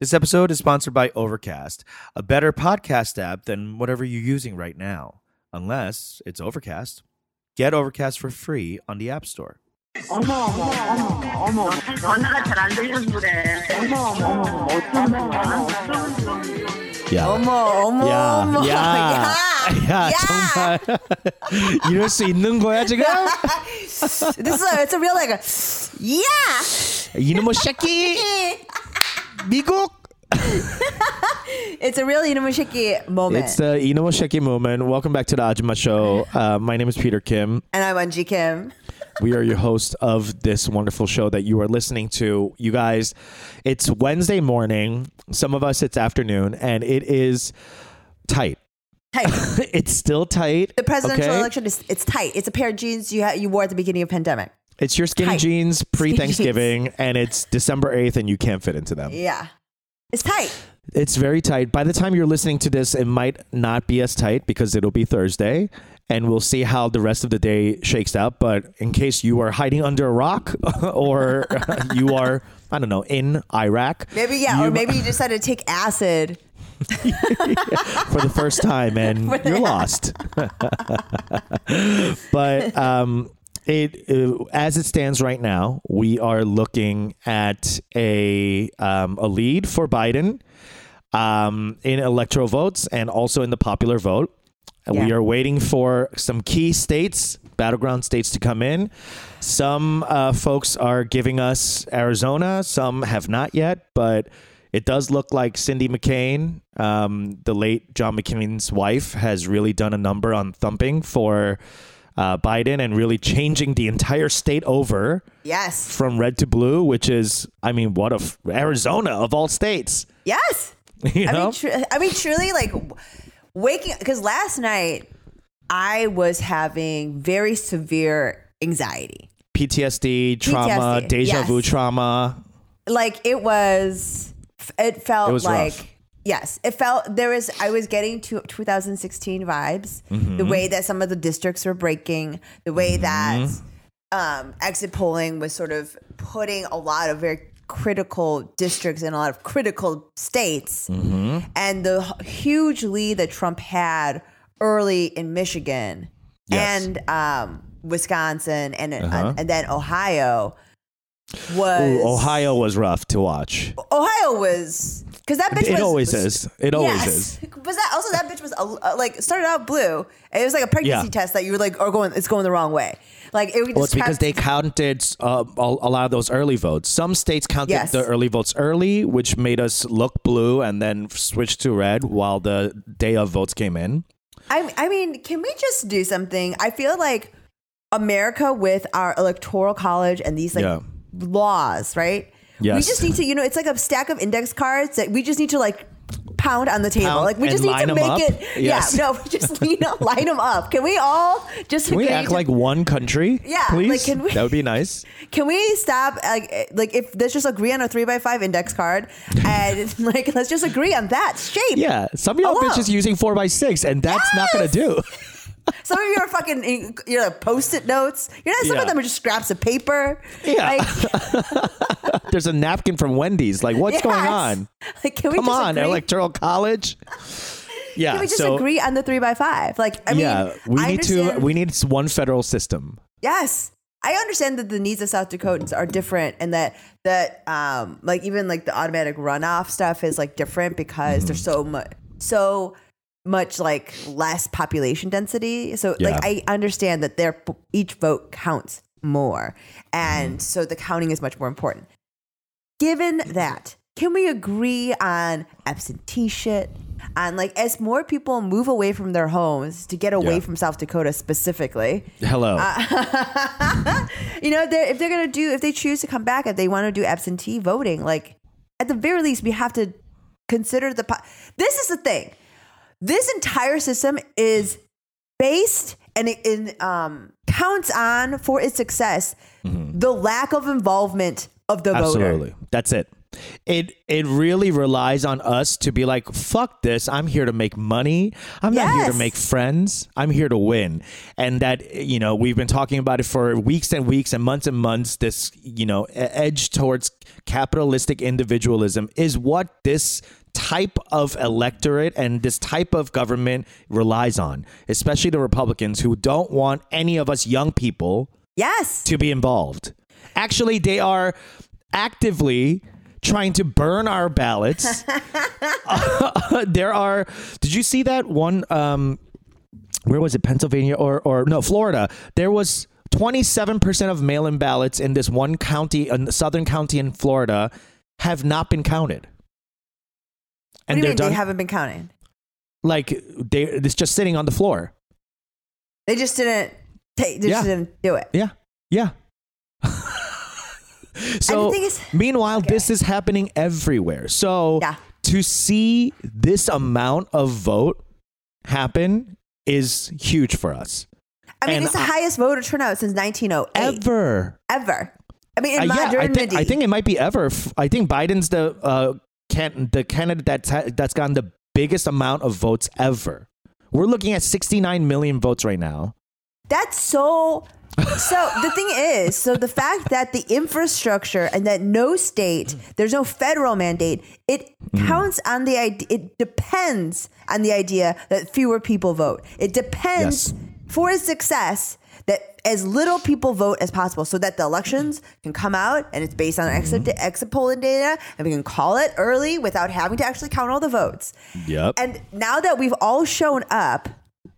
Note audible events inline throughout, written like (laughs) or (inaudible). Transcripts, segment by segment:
This episode is sponsored by Overcast, a better podcast app than whatever you're using right now, unless it's Overcast. Get Overcast for free on the App Store. 어머 어머 어머 어머 전화가 잘 안 들려서 그래. 어머 어머 어머 어쩌면 야. 어머 어머 야, 어머 야, 야, 야. 정말 (laughs) 이럴 수 있는 거야 지금? (laughs) This is a, it's a real like yeah. 이놈의 새끼 Biguk! (laughs) it's a real Inumoshiki moment. It's the Inumoshiki moment. Welcome back to the Ajima Show. Uh, my name is Peter Kim. And I'm Anji Kim. we are your host of this wonderful show that you are listening to. You guys, it's Wednesday morning. Some of us, it's afternoon, and it is tight. Tight. (laughs) it's still tight. The presidential okay? election is it's tight. It's a pair of jeans you ha- you wore at the beginning of pandemic. It's your skinny tight. jeans (laughs) pre Thanksgiving, and it's December 8th, and you can't fit into them. Yeah. It's tight. It's very tight. By the time you're listening to this, it might not be as tight because it'll be Thursday, and we'll see how the rest of the day shakes out. But in case you are hiding under a rock (laughs) or (laughs) you are, I don't know, in Iraq Maybe yeah, or maybe you decided to take acid. for the first time and you're lost. but um, it uh, as it stands right now, we are looking at a um, a lead for Biden um, in electoral votes and also in the popular vote. And We are waiting for some key states, battleground states, to come in. Some uh, folks are giving us Arizona. Some have not yet, but it does look like Cindy McCain, um, the late John McCain's wife, has really done a number on thumping for uh, Biden and really changing the entire state over Yes. from red to blue, which is, I mean, what of Arizona of all states? Yes. (laughs) You I mean, tr- I mean, truly, like waking because last night I was having very severe anxiety. PTSD, trauma, PTSD, deja vu trauma. Like it was, it felt It was like rough. Yes, it felt there was. I was getting to 2016 vibes. Mm-hmm. The way that some of the districts were breaking, the way that um, exit polling was sort of putting a lot of very critical districts in a lot of critical states, Mm-hmm. and the huge lead that Trump had early in Michigan Yes. and um, Wisconsin and Uh-huh. and then Ohio was Ooh, Ohio was rough to watch. Ohio was because that bitch It was, always was- is. It always yes. is. Was that also that bitch was uh, like started out blue. And it was like a pregnancy Yeah. test that you were like are going. It's going the wrong way. Like it was Well, it's because they counted uh, a a lot of those early votes. Some states counted Yes. the early votes early, which made us look blue and then switched to red while the day of votes came in. I, I mean, can we just do something? I feel like America with our electoral college and these like Yeah. Laws, right? We just need to, you know, it's like a stack of index cards that we just need to like pound on the table. Pound like we just need to make up? it. Yes. Yeah, no, we just need to (laughs) line them up. Can we all just Can we act to- like one country? Yeah, please. like, can we- that would be nice. (laughs) Can we stop? Like, like if let's just agree on a three by five index card, and (laughs) like let's just agree on that shape. Yeah, some of y'all Alone. bitches using four by six, and that's not gonna do. (laughs) Some of you are fucking, you know, post-it notes. You're not. Some Yeah. of them are just scraps of paper. Yeah. Like, (laughs) There's a napkin from Wendy's. Like, what's going on? (laughs) Like, can we Come on, agree? electoral college. Yeah, Can we just so agree on the three by five? Like, I mean, yeah, we I need to. We need one federal system. Yes. I understand that the needs of South Dakotans are different and that that um like even like the automatic runoff stuff is like different because there's Mm-hmm. so much so much like less population density. So Yeah. like I understand that their each vote counts more. And Mm-hmm. so the counting is much more important. Given that, can we agree on absentee shit? And like as more people move away from their homes to get away Yeah. from South Dakota specifically, Hello. (laughs) you know, they're, if they're gonna do, if they choose to come back, if they want to do absentee voting, like at the very least, we have to consider the. Po- this is the thing. This entire system is based and it, it um, counts on for its success the lack of involvement of the voter. Absolutely. That's it. it it really relies on us to be like fuck this. I'm here to make money. I'm not here to make friends. I'm here to win. And that you know we've been talking about it for weeks and weeks and months and months. This you know edge towards capitalistic individualism is what this type of electorate and this type of government relies on especially the republicans who don't want any of us young people Yes. to be involved. Actually, they are actively trying to burn our ballots. (laughs) (laughs) there are. Did you see that one? Um, where was it? Pennsylvania or or no, Florida. There was. 27% of mail-in ballots in this one county, a southern county in Florida, have not been counted. What And do you mean done they haven't been counting? like they it's just sitting on the floor. They just didn't take. They just didn't do it. Yeah. Yeah. (laughs) so meanwhile this is happening everywhere. So Yeah. to see this amount of vote happen is huge for us. I mean, And it's the I- highest voter turnout since 1908. Ever. Ever. I mean, in Uh, yeah, I think, I think it might be ever. I think Biden's the uh can the candidate that's ha- that's gotten the biggest amount of votes ever. We're looking at 69 million votes right now. That's so. So the thing is, so the fact that the infrastructure and that no state, there's no federal mandate, it Mm. counts on the idea. It depends on the idea that fewer people vote. It depends Yes. For its success that as little people vote as possible, so that the elections can come out and it's based on exit Mm-hmm. exit polling data, and we can call it early without having to actually count all the votes. Yep. And now that we've all shown up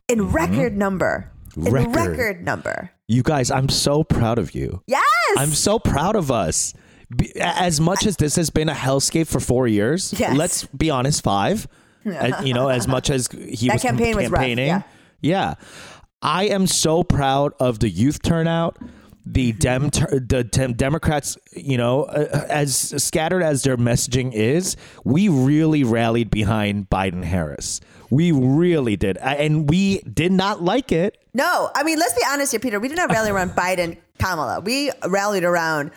in record number, in Mm-hmm. Record. record number. you guys, I'm so proud of you. Yes. I'm so proud of us. As much as this has been a hellscape for four years, Yes. let's be honest, five. (laughs) You know, as much as he That was campaign was rough, campaigning, yeah. yeah. I am so proud of the youth turnout. The dem, the dem- Democrats, you know, uh, as scattered as their messaging is, we really rallied behind Biden Harris. We really did, and we did not like it. no, I mean, let's be honest here, Peter. We did not rally around Biden, Kamala. We rallied around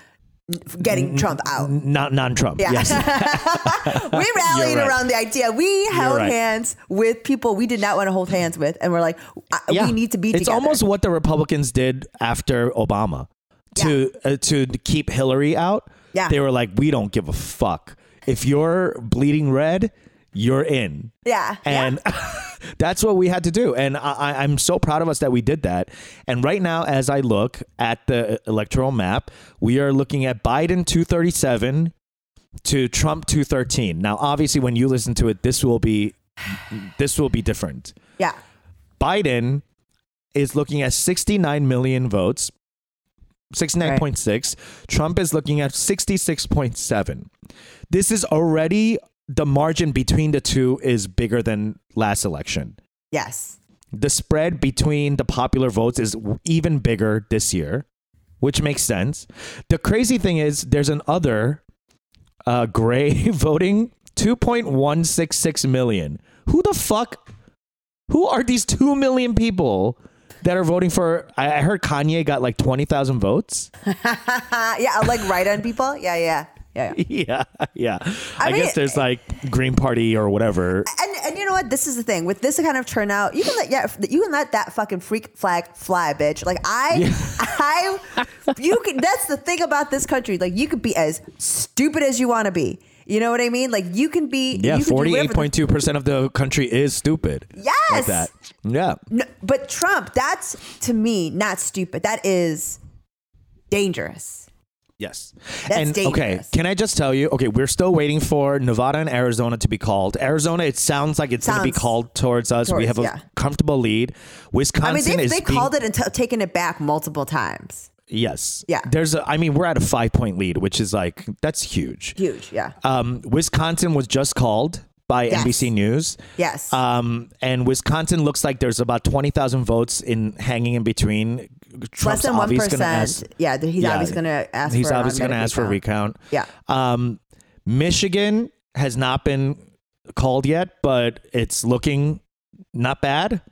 getting Trump out. Not non-Trump. Yeah. Yes. (laughs) We (laughs) rallied right. around the idea. We held right. hands with people we did not want to hold hands with, and we're like, uh, we need to be It's together. almost what the Republicans did after Obama to uh, to keep Hillary out. Yeah. They were like, we don't give a fuck. If you're bleeding red, you're in. yeah, And that's what we had to do. And I, I- I'm so proud of us that we did that. And right now, as I look at the electoral map, we are looking at Biden 237 to Trump 213. Now, obviously, when you listen to it, this will be this will be different. yeah. Biden is looking at 69 million votes, 69.6. Trump is looking at 66.7. This is already the margin between the two is bigger than last election. Yes. The spread between the popular votes is even bigger this year, which makes sense. The crazy thing is there's an other uh, gray (laughs) voting 2.166 million. Who the fuck? Who are these 2 million people that are voting for? I heard Kanye got like 20,000 votes. (laughs) Yeah, like right on people. Yeah, yeah, yeah. yeah. (laughs) yeah, yeah. I, mean- guess there's eh, like Green Party or whatever. And and you know what? This is the thing with this kind of turnout. You can let yeah, you can let that fucking freak flag fly, bitch. Like I, (laughs) I, you can. That's the thing about this country. Like you could be as stupid as you want to be. You know what I mean? Like you can be. Yeah, do whatever the- 48.2% of the country is stupid. Like Yes. that. Yeah. No, but Trump, that's to me not stupid. That is dangerous. Yes. That's and okay, can I just tell you? Okay, we're still waiting for Nevada and Arizona to be called. Arizona, it sounds like it's going to be Sounds called towards us. we towards, have a yeah. comfortable lead. Wisconsin I mean, they is they being- called it and t- taken it back multiple times. Yes. Yeah. There's a. I mean, we're at a five point lead, which is like that's huge. Huge, yeah. Um, Wisconsin was just called by Yes. NBC News. Yes. Um, and Wisconsin looks like there's about twenty thousand votes in hanging in between. Trump's Less than one obviously gonna ask- percent. Yeah, he's Yeah. obviously going to ask. He's for obviously going to ask for a recount. Yeah. Um, Michigan has not been called yet, but it's looking not bad.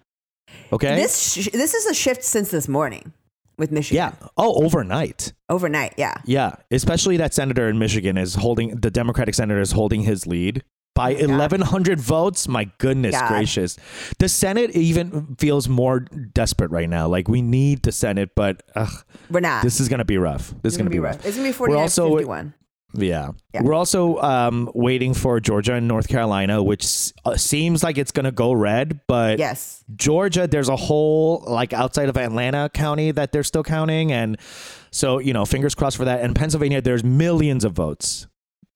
Okay. This sh- this is a shift since this morning. with Michigan. Yeah. Oh, overnight. Overnight. Yeah. Yeah. Especially that senator in Michigan is holding the Democratic senator is holding his lead by 1100 votes. My goodness God. gracious. The Senate even feels more desperate right now. Like we need the Senate, but ugh, We're not. this is going to be rough. This is going to be rough. It's gonna be We're also- 51. Yeah. Yeah. We're also um, waiting for Georgia and North Carolina, which s- uh, seems like it's going to go red, but Yes. Georgia, there's a whole like outside of Atlanta County that they're still counting, and so you know, fingers crossed for that. And Pennsylvania, there's millions of votes,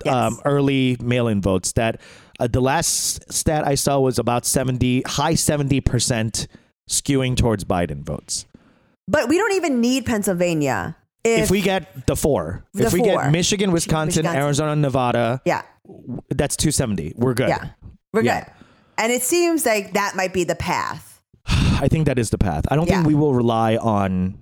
Yes. um, early mail-in votes. That uh, the last stat I saw was about seventy, high seventy percent skewing towards Biden votes. But we don't even need Pennsylvania. If, If, we get the four, The if we four. get Michigan, Wisconsin, Wisconsin. Arizona, Nevada, yeah, that's two seventy. We're good. yeah, we're Yeah. good. And it seems like that might be the path. (sighs) I think that is the path. I don't think we will rely on.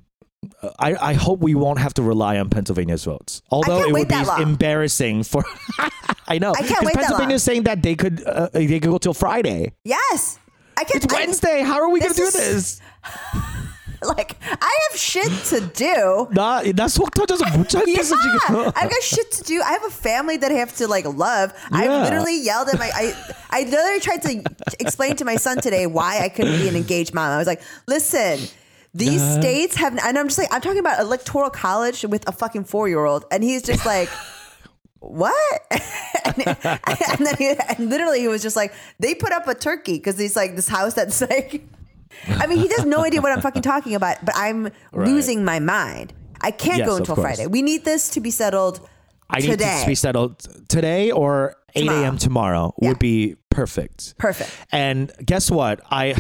I, I hope we won't have to rely on Pennsylvania's votes. Although it would be embarrassing for. (laughs) I know. I can't wait. Pennsylvania's saying that they could uh, they could go till Friday. Yes, I can't. It's I, Wednesday. How are we going to do this? (laughs) like I have shit to do. Nah, that's (laughs) yeah, I've got shit to do. I have a family that I have to like love. Yeah. I literally yelled at my. I I literally tried to explain to my son today why I couldn't be an engaged mom. I was like, listen these Uh-huh. states have, and I'm just like, I'm talking about electoral college with a fucking four year old, and he's just like, (laughs) what? (laughs) and, and then he, and literally he was just like, they put up a turkey because he's like this house that's like, (laughs) I mean, he has no idea what I'm fucking talking about, but I'm losing my mind. I can't Yes, go until. Friday. We need this to be settled I need today. to be settled today or 8 a.m. tomorrow Yeah. would be perfect. Perfect. And guess what? I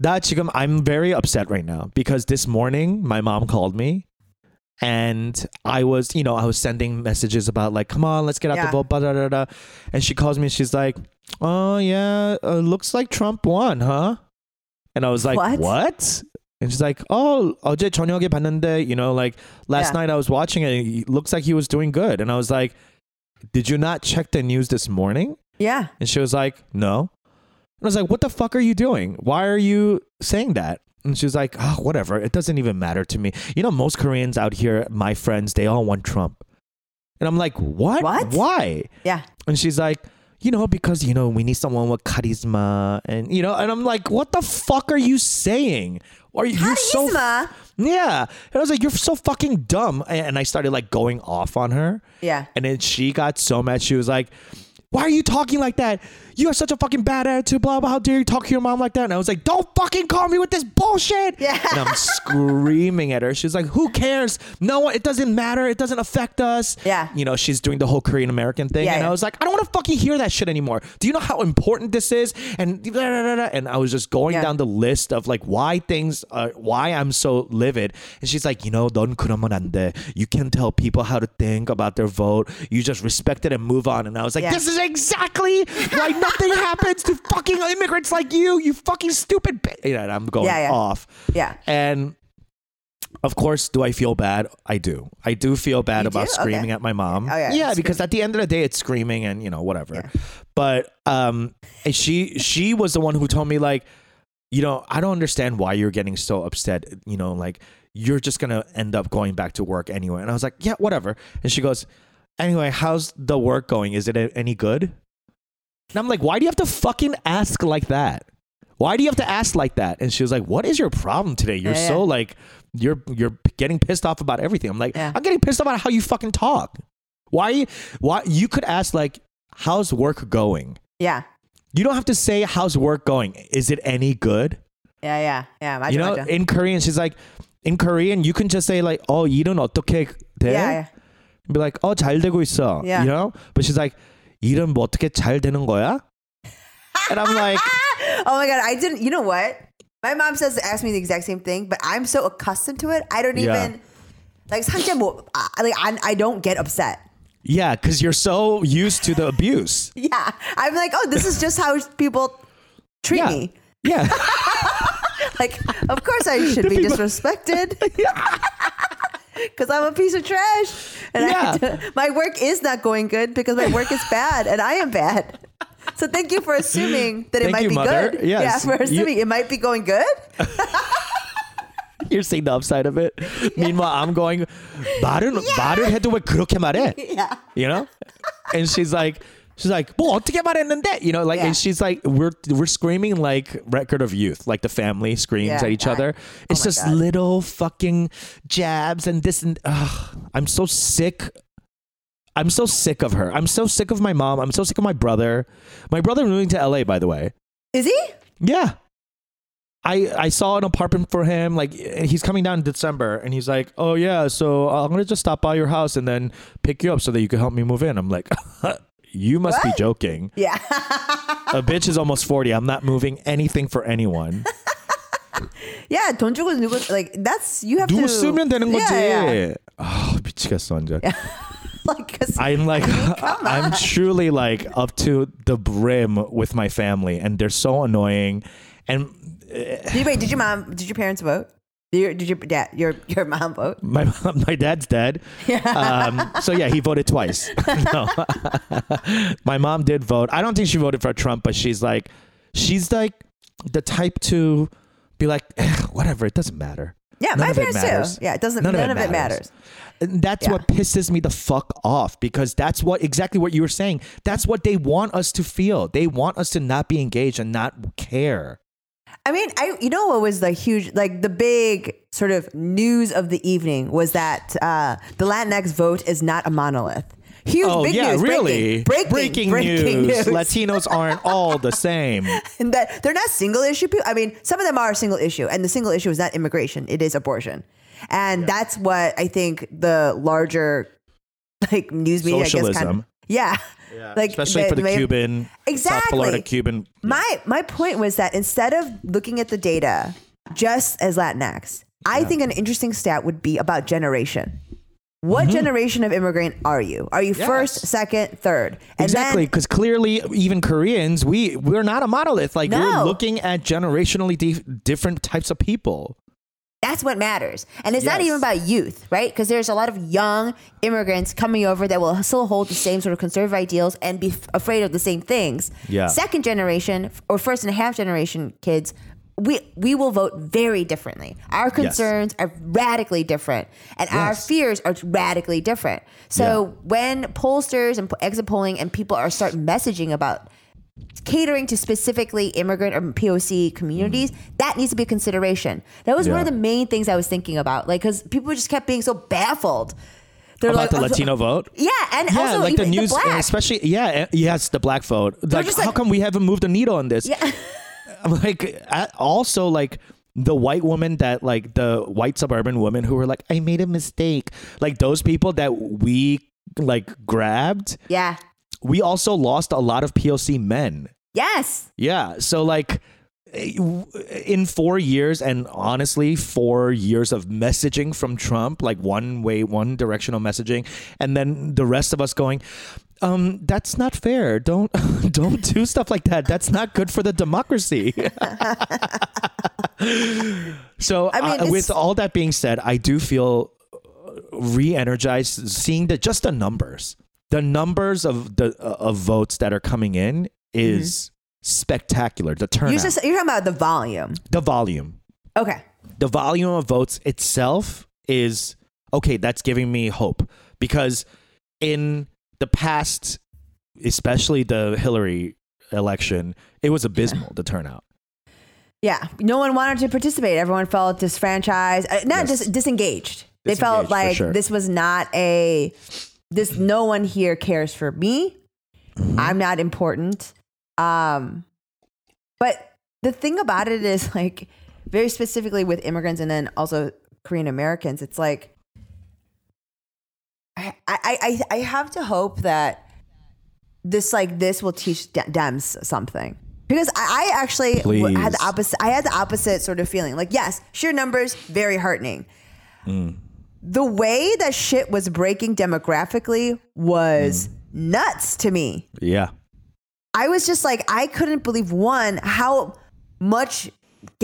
that 지금 I'm very upset right now because this morning my mom called me and I was, you know, I was sending messages about like, come on, let's get out Yeah. the vote, blah, blah, blah, blah. and she calls me and she's like, oh yeah, uh, looks like Trump won, huh? And I was like, What? what? And she's like, oh, 어제 저녁에 봤는데, you know, like last Yeah. night I was watching it. It looks like he was doing good. And I was like, did you not check the news this morning? Yeah. And she was like, no. And I was like, what the fuck are you doing? Why are you saying that? And she was like, oh, whatever. It doesn't even matter to me. You know, most Koreans out here, my friends, they all want Trump. And I'm like, what? What? Why? Yeah. And she's like, you know, because, you know, we need someone with charisma. And, you know, and I'm like, what the fuck are you saying? Are you you're so Charisma? yeah. And I was like, you're so fucking dumb. And I started like going off on her. Yeah. And then she got so mad. She was like, why are you talking like that? You have such a fucking bad attitude, blah, blah. How dare you talk to your mom like that? And I was like, don't fucking call me with this bullshit. Yeah. And I'm screaming (laughs) at her. She's like, who cares? No, it doesn't matter. It doesn't affect us. Yeah. You know, she's doing the whole Korean American thing. Yeah, and yeah. I was like, I don't want to fucking hear that shit anymore. Do you know how important this is? And blah, blah, blah, blah. and I was just going Yeah. down the list of like why things are, why I'm so livid. And she's like, you know, 넌 그러면 안 돼. You can tell people how to think about their vote. You just respect it and move on. And I was like, Yeah. this is exactly why nothing (laughs) happens to fucking immigrants like you. You fucking stupid. Bi-. You know, and I'm going Yeah, yeah. off. Yeah. And of course, do I feel bad? I do. I do feel bad You about do? screaming Okay. at my mom. Oh, yeah, yeah, because at the end of the day, it's screaming and you know whatever. Yeah. But um, she she was the one who told me like, you know, I don't understand why you're getting so upset. You know, like you're just gonna end up going back to work anyway. And I was like, yeah, whatever. And she goes, anyway, how's the work going? Is it a- any good? And I'm like, why do you have to fucking ask like that? Why do you have to ask like that? And she was like, "What is your problem today? You're Yeah, so yeah. like you're you're getting pissed off about everything." I'm like, Yeah. "I'm getting pissed about how you fucking talk. Why why you could ask like, "How's work going?" Yeah. You don't have to say, "How's work going?" Is it any good? Yeah. Yeah. Yeah. 맞아, you know, 맞아. in Korean, she's like, in Korean, you can just say like, "Oh, 일은 어떻게 돼?" yeah. yeah. Be like, "Oh, 잘 되고 있어." Yeah. You know, but she's like, "일은 뭐 어떻게 잘 되는 거야?" And I'm like, (laughs) Oh my god, I didn't. You know what? My mom says ask me the exact same thing, but I'm so accustomed to it. I don't Yeah. even like 상체 뭐 I- like I, I don't get upset. "Yeah," because you're so used to the abuse. (laughs) Yeah, I'm like, oh, this is just how people treat Yeah. me. Yeah. (laughs) Like, of course I should be people- disrespected. Because (laughs) I'm a piece of trash, and I, (laughs) my work is not going good because my work is bad, and I am bad. So thank you for assuming that it Thank might you, be mother. good. Yes. Yeah, for You- assuming it might be going good. (laughs) You're seeing the upside of it. Meanwhile, I'm going, 말은, 말을 해도 왜 그렇게 말해? Yeah. You know? And she's like, she's like, 뭐 어떻게 말했는데? You know, like, Yeah. and she's like, we're, we're screaming like record of youth, like the family screams Yeah, at each yeah. other. It's my just God. little fucking jabs and this and, ugh, I'm so sick. I'm so sick of her. I'm so sick of my mom. I'm so sick of my brother. My brother moving to LA, by the way. Is he? Yeah. I I saw an apartment for him. Like he's coming down in December, and he's like, "Oh yeah, so I'm gonna just stop by your house and then pick you up so that you can help me move in." I'm like, (laughs) "You must be What? joking. Yeah. A bitch is almost forty. I'm not moving anything for anyone. (laughs) yeah. Don't you 누구 like that's you have 누구 to 쓰면 되는 거지. Yeah, yeah. 아 미치겠어 완전. Like 'cause- I'm like, come (laughs) I'm on. truly like up to the brim with my family, and they're so annoying. And did you, wait, did your mom? Did your parents vote? Did your, did your dad? Your your mom vote? (laughs) my my dad's dead. Yeah. Um, so yeah, he voted twice. (laughs) (laughs) no, my mom did vote. I don't think she voted for Trump, but she's like, she's like the type to be like, "Eh, whatever, it doesn't matter. Yeah, None my parents matters. too. Yeah, it doesn't. None None, of it of it matters. And that's Yeah. what pisses me the fuck off because that's what exactly what you were saying. That's what they want us to feel. They want us to not be engaged and not care. I mean, I you know what was the huge like the big sort of news of the evening was that uh, the Latinx vote is not a monolith. Huge, Oh big yeah, news, really? breaking, breaking, breaking news. news. (laughs) Latinos aren't all the same. (laughs) and that they're not single issue people. I mean, some of them are single issue, and the single issue is not immigration; it is abortion, and that's what I think the larger like news media, I guess, kind Socialism. of, yeah, like especially they- for the they- Cuban, South Florida Exactly. Cuban. My my point was that instead of looking at the data just as Latinx, I think an interesting stat would be about generation. What generation of immigrant are you? Are you Mm-hmm. Yes. first, second, third? And Exactly, because clearly, even Koreans, we we're not a monolith. Like we're looking at generationally di- different types of people. That's what matters. And it's not even about youth, right? Because there's a lot of young immigrants coming over that will still hold the same sort of conservative ideals and be f- afraid of the same things. Yeah. Second generation or first and a half generation kids, we we will vote very differently. Our concerns are radically different and our fears are radically different. So when pollsters and exit polling and people are start messaging about catering to specifically immigrant or POC communities, that needs to be a consideration. That was one Mm. Of the main things I was thinking about. Like, because people just kept being so baffled. They're About like, the Latino vote. Yeah, and Yeah, also like the news, black. especially yeah, eh, yes, the black vote. Like, just how come we haven't moved the needle on this? Yeah. (laughs) I'm like, also like the white woman that like the white suburban woman who were like, I made a mistake. Like those people that we like grabbed. yeah. We also lost a lot of POC men. Yes. Yeah. So like in four years and honestly four years of messaging from trump like one way one directional messaging and then the rest of us going um that's not fair don't (laughs) don't do stuff like that that's not good for the democracy (laughs) so I mean, uh, with all that being said i do feel re-energized seeing the just the numbers the numbers of the uh, of votes that are coming in is spectacular the turnout You're, just, you're talking about the volume. the volume Okay. the volume of votes itself is okay that's giving me hope because in the past especially the hillary election it was abysmal the turnout Yeah. No one wanted to participate. Everyone felt disfranchised, uh, not Yes. just disengaged. They felt like sure. this was not a, this, no one here cares for me. Mm-hmm. I'm not important. Um, but the thing about it is (laughs) like very specifically with immigrants and then also Korean Americans, it's like I, I, I, I have to hope that this like this will teach De- Dems something. Because I, I actually w- had the opposite. I had the opposite sort of feeling. Like, yes, sheer numbers, very heartening. The way that shit was breaking demographically was nuts to me. yeah I was just like, I couldn't believe one how much,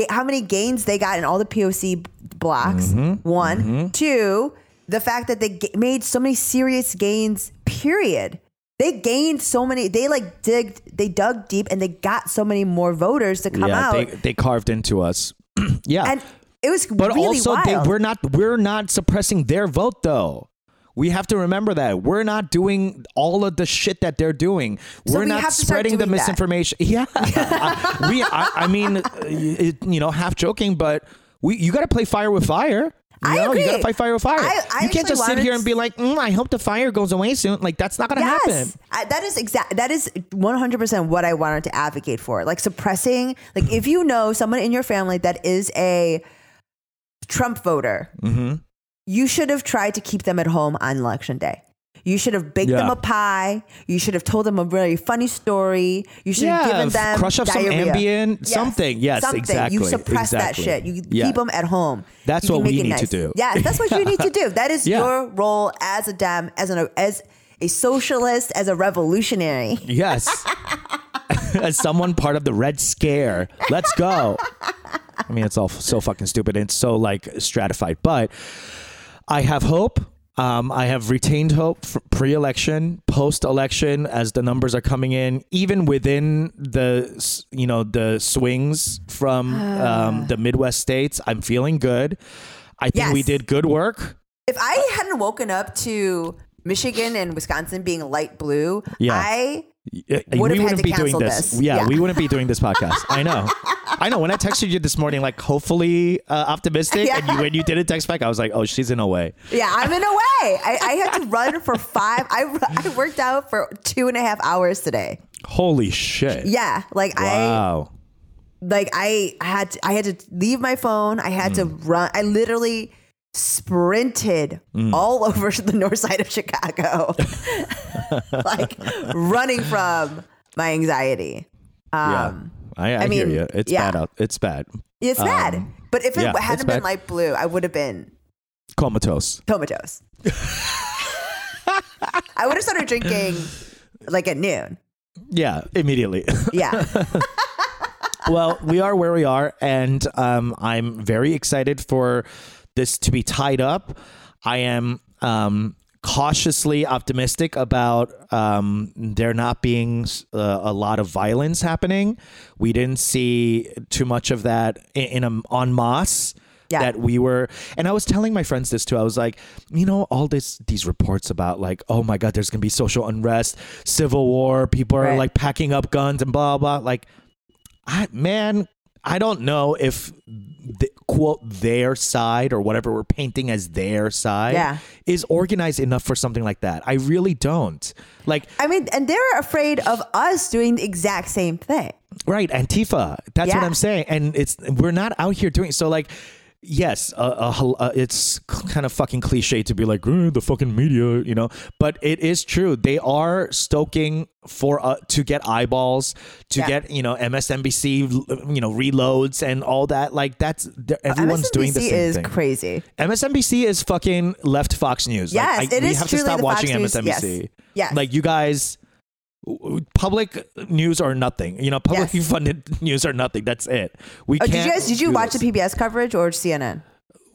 how many gains they got in all the POC blocks. Mm-hmm. One, two, the fact that they made so many serious gains. Period. They gained so many. They like digged. They dug deep, and they got so many more voters to come yeah out. they, they carved into us (clears throat) yeah and it was But really also, they, we're not we're not suppressing their vote though. We have to remember that we're not doing all of the shit that they're doing. So we're we not have to start spreading the doing that. misinformation. (laughs) Yeah, I- (laughs) we. I, I mean, uh, it, you know, half joking, but we. You got to play fire with fire. You I know, you got to fight fire with fire. I- I you can't just sit here and be like, mm, "I hope the fire goes away soon." Like that's not going to happen. Yes, I, that is exact. That is one hundred percent what I wanted to advocate for. Like suppressing, like if you know someone in your family that is a Trump voter, Mm-hmm. you should have tried to keep them at home on election day. You should have baked them a pie. You should have told them a really funny story. You should have given them crush up some diarrhea. Ambien, something. Yes, something. exactly, You suppress exactly. that shit. You Yeah. keep them at home. That's You what we need to do. Yeah, that's what you need to do. (laughs) That is Yeah. your role as a dem, as an as a socialist, as a revolutionary. Yes. (laughs) (laughs) As someone part of the Red Scare. Let's go. I mean, it's all so fucking stupid. It's so like stratified, but I have hope. Um, I have retained hope pre-election, post-election, as the numbers are coming in, even within the you know the swings from um, the Midwest states. I'm feeling good. I think we did good work. If I hadn't woken up to Michigan and Wisconsin being light blue, Yeah. I we wouldn't be doing this. this. Yeah, Yeah. we wouldn't be doing this podcast. I know. (laughs) I know. When I texted you this morning, like hopefully uh, optimistic, and you, when you didn't text back, I was like, oh, she's in a way. yeah, I'm in a way. I, I had to run for five. I I worked out for two and a half hours today. Holy shit. Yeah, like I Wow. like I had to, I had to leave my phone. I had to Mm. run. I literally sprinted all over (laughs) the north side of Chicago, (laughs) like running from my anxiety. yeah. Um, I, I, I hear mean, you. It's yeah. bad out. It's bad. It's bad, but if it Um, yeah, hadn't bad. been light blue, I would have been Comatose. comatose. (laughs) I would have started drinking like at noon. Yeah, immediately. Yeah. well, we are where we are, and um, I'm very excited for this to be tied up. I am um, cautiously optimistic about um, there not being uh, a lot of violence happening. We didn't see too much of that in, in a, en masse. Yeah. That we were, and I was telling my friends this too. I was like, you know, all this these reports about like, oh my god, there's gonna be social unrest, civil war, people are Right. like packing up guns and blah blah. Like, I man, I don't know if quote their side or whatever we're painting as their side Yeah. is organized enough for something like that. I really don't. Like, I mean, and they're afraid of us doing the exact same thing. right, Antifa. That's what I'm saying, and it's we're not out here doing so. Like, yes, uh, uh, uh, it's kind of fucking cliche to be like "Eh, the fucking media, you know, but it is true. They are stoking for uh, to get eyeballs, to Yeah. get you know MSNBC, you know, reloads and all that. Like that's they're- everyone's doing the MSNBC same is thing. crazy. MSNBC is fucking left Fox News. Yes, like, I, it we is have to stop Fox watching News. MSNBC. Yes. Yes. Like you guys, public news or nothing. You know, publicly Yes. funded (laughs) news or nothing. That's it. We Oh, did you guys? Did you watch this. the PBS coverage or CNN?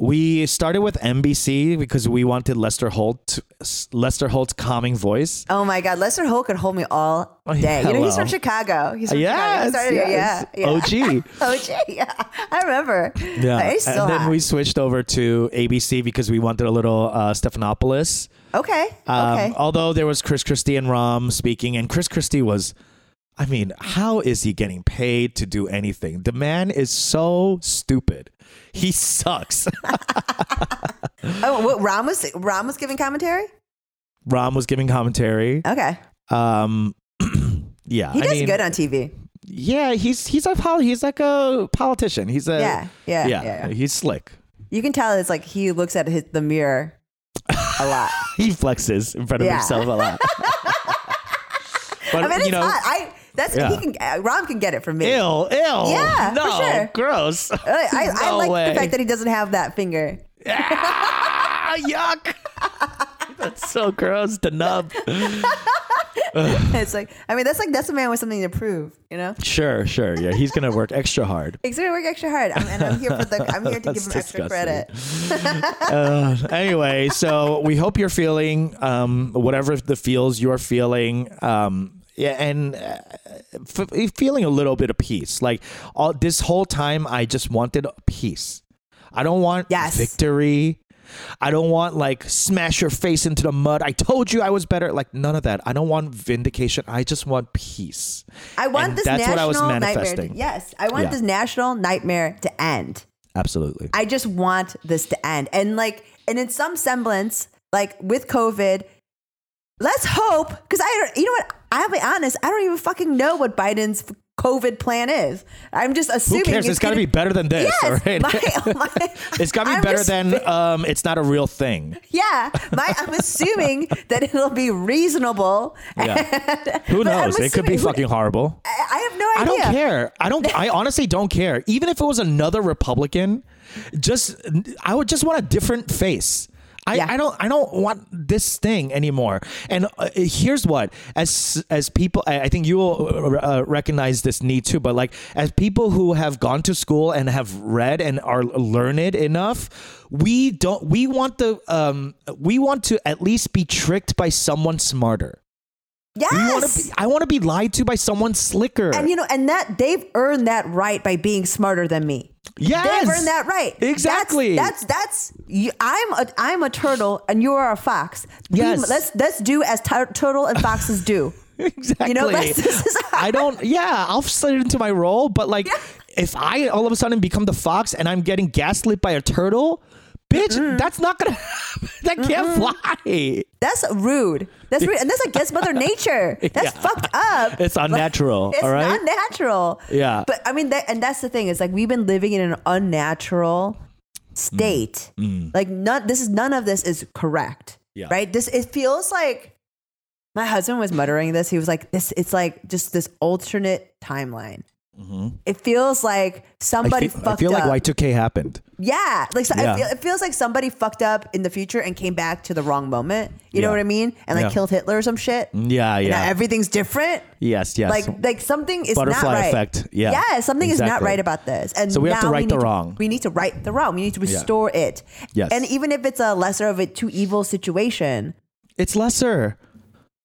We started with NBC because we wanted Lester Holt, Lester Holt's calming voice. Oh my God, Lester Holt could hold me all Oh, day. You know, he's from Chicago. He's from Chicago. He Yes, yes. Yeah, yeah. OG. (laughs) OG. Yeah, I remember. Yeah, and then hot. we switched over to ABC because we wanted a little uh, Stephanopoulos. Okay. Um, okay. Although there was Chris Christie and Rahm speaking, and Chris Christie was, I mean, how is he getting paid to do anything? The man is so stupid. He sucks. (laughs) oh, what, Rahm was Rahm was giving commentary. Rahm was giving commentary. Okay. Um, (clears throat) yeah, He I does mean, good on TV. Yeah, he's he's a pol- he's like a politician. He's a Yeah, yeah, yeah. yeah, yeah. He's slick. You can tell it's like he looks at his, the mirror a lot. (laughs) He flexes in front of Yeah. himself a lot. (laughs) but I mean, it's you know, hot. I that's Yeah. he can. Uh, Rahm can get it from me. ill, ill. Yeah, for sure. gross. I, I, I (laughs) No like way. the fact that he doesn't have that finger. ah, yuck. That's so gross. The nub. (laughs) It's like I mean that's like that's a man with something to prove, you know. Sure, sure. Yeah, he's gonna work extra hard. He's gonna work extra hard, I'm, and I'm here for the. I'm here to (laughs) give him extra credit. (laughs) Uh, anyway, so we hope you're feeling um, whatever the feels you're feeling. Um, yeah, and uh, f- feeling a little bit of peace. Like all this whole time, I just wanted peace. I don't want Yes. victory. I don't want like smash your face into the mud. I told you I was better. Like none of that. I don't want vindication. I just want peace. I want And this that's national what I was nightmare. manifesting. To, yes, I want Yeah. this national nightmare to end. Absolutely. I just want this to end. And like, and in some semblance, like with COVID, let's hope because I don't. You know what? I'll be honest. I don't even fucking know what Biden's COVID plan is. I'm just Who assuming cares? it's got to be better than this, Yes, right? my- (laughs) my- it's got to be I'm better than um, it's not a real thing. Yeah, my, I'm (laughs) assuming that it'll be reasonable. Yeah. Who knows? It could be fucking horrible. I I have no idea. I don't care. I don't. I honestly don't care. Even if it was another Republican, just I would just want a different face. I, Yeah. I don't I don't want this thing anymore. And uh, here's what as as people I I think you will uh, recognize this need too. But like as people who have gone to school and have read and are learned enough, we don't we want the um we want to at least be tricked by someone smarter. Yes. be, I want to be lied to by someone slicker. and you know, and that they've earned that right by being smarter than me. Yes. They've earned that right. Exactly. That's that's, that's you, I'm a I'm a turtle and you are a fox. Be- Yes. let's let's do as tur- turtle and foxes do. exactly. (laughs) You know, that's- this is I don't. Yeah, I'll slide into my role, but like, if I all of a sudden become the fox and I'm getting gaslit by a turtle, bitch, that's not gonna. (laughs) Happen. That can't fly. That's rude. That's rude, and that's against Mother (laughs) Nature. That's Yeah. fucked up. It's unnatural. It's all right. not natural. Yeah. But I mean, that, and that's the thing. Is like we've been living in an unnatural state. Mm. Mm. Like none. This is none of this is correct. Yeah. Right. This it feels like my husband was muttering this. He was like, "This. It's like just this alternate timeline." Mm-hmm. It feels like I somebody feel, I feel like up. Y2K happened. Yeah, like so Yeah. It, feel, it feels like somebody fucked up in the future and came back to the wrong moment. You know what I mean? And like Yeah. killed Hitler or some shit. Mm, yeah, And now yeah. everything's different. yes, yes. Like like something is Butterfly not right. effect. Yeah, Yeah, something is not right about this. And So we have to right the need wrong. we need to right the wrong. We need to restore it. Yes. And even if it's a lesser of a two evil situation, it's lesser.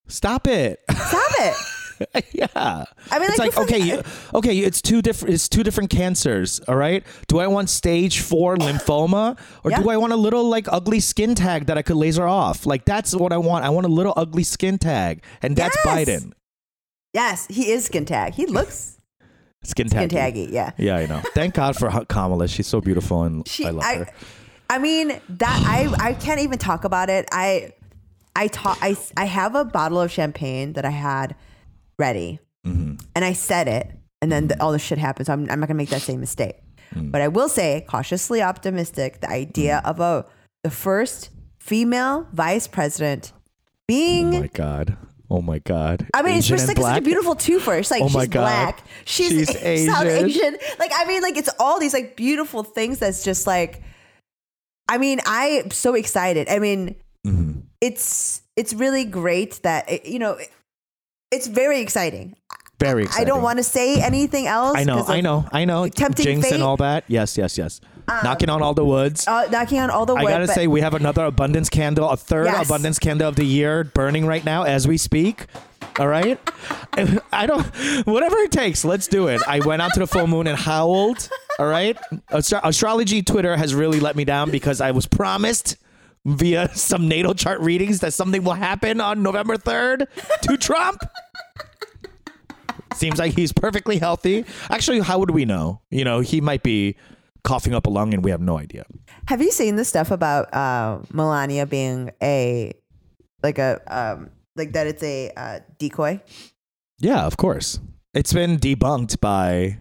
Stop it. stop it. (laughs) (laughs) yeah. I mean, it's like, like okay, you, okay, it's two different. It's two different cancers. All right. Do I want stage four (laughs) lymphoma, or do I want a little like ugly skin tag that I could laser off? Like that's what I want. I want a little ugly skin tag, and that's Yes. Biden. Yes, he is skin tag. He looks Skin skin tag. taggy. Yeah. Yeah, I know. Thank God for Kamala. She's so beautiful, and She, I love I, her. I mean that I I can't even talk about it. I I talk I I have a bottle of champagne that I had ready, Mm-hmm. and I said it, and then the, all this shit happened. So I'm, I'm not gonna make that same mistake. Mm. But I will say, cautiously optimistic, the idea of a the first female vice president being. Oh my God. Oh my God. I mean, it's just like such a beautiful twofer. It's like Oh she's God. black, she's, She's (laughs) South Asian. Asian. Like I mean, like it's all these like beautiful things. That's just like, I mean, I'm so excited. I mean, Mm-hmm. it's it's really great that it, you know, it's very exciting. Very exciting. I don't want to say anything else. I know, I know, I know. tempting Jinx fate. and all that. Yes, yes, yes. Knocking on all the woods. Uh, knocking on all the I gotta say, we have another abundance candle, a third Yes. abundance candle of the year burning right now as we speak. All right. (laughs) I don't, whatever it takes, let's do it. I went out to the full moon and howled. All right. Astro- astrology Twitter has really let me down because I was promised via some natal chart readings that something will happen on November 3rd to (laughs) Trump. Seems like he's perfectly healthy. Actually, how would we know? You know, he might be coughing up a lung and we have no idea. Have you seen the stuff about uh, Melania being a like a um, like that? It's a uh, decoy. Yeah, of course. It's been debunked by,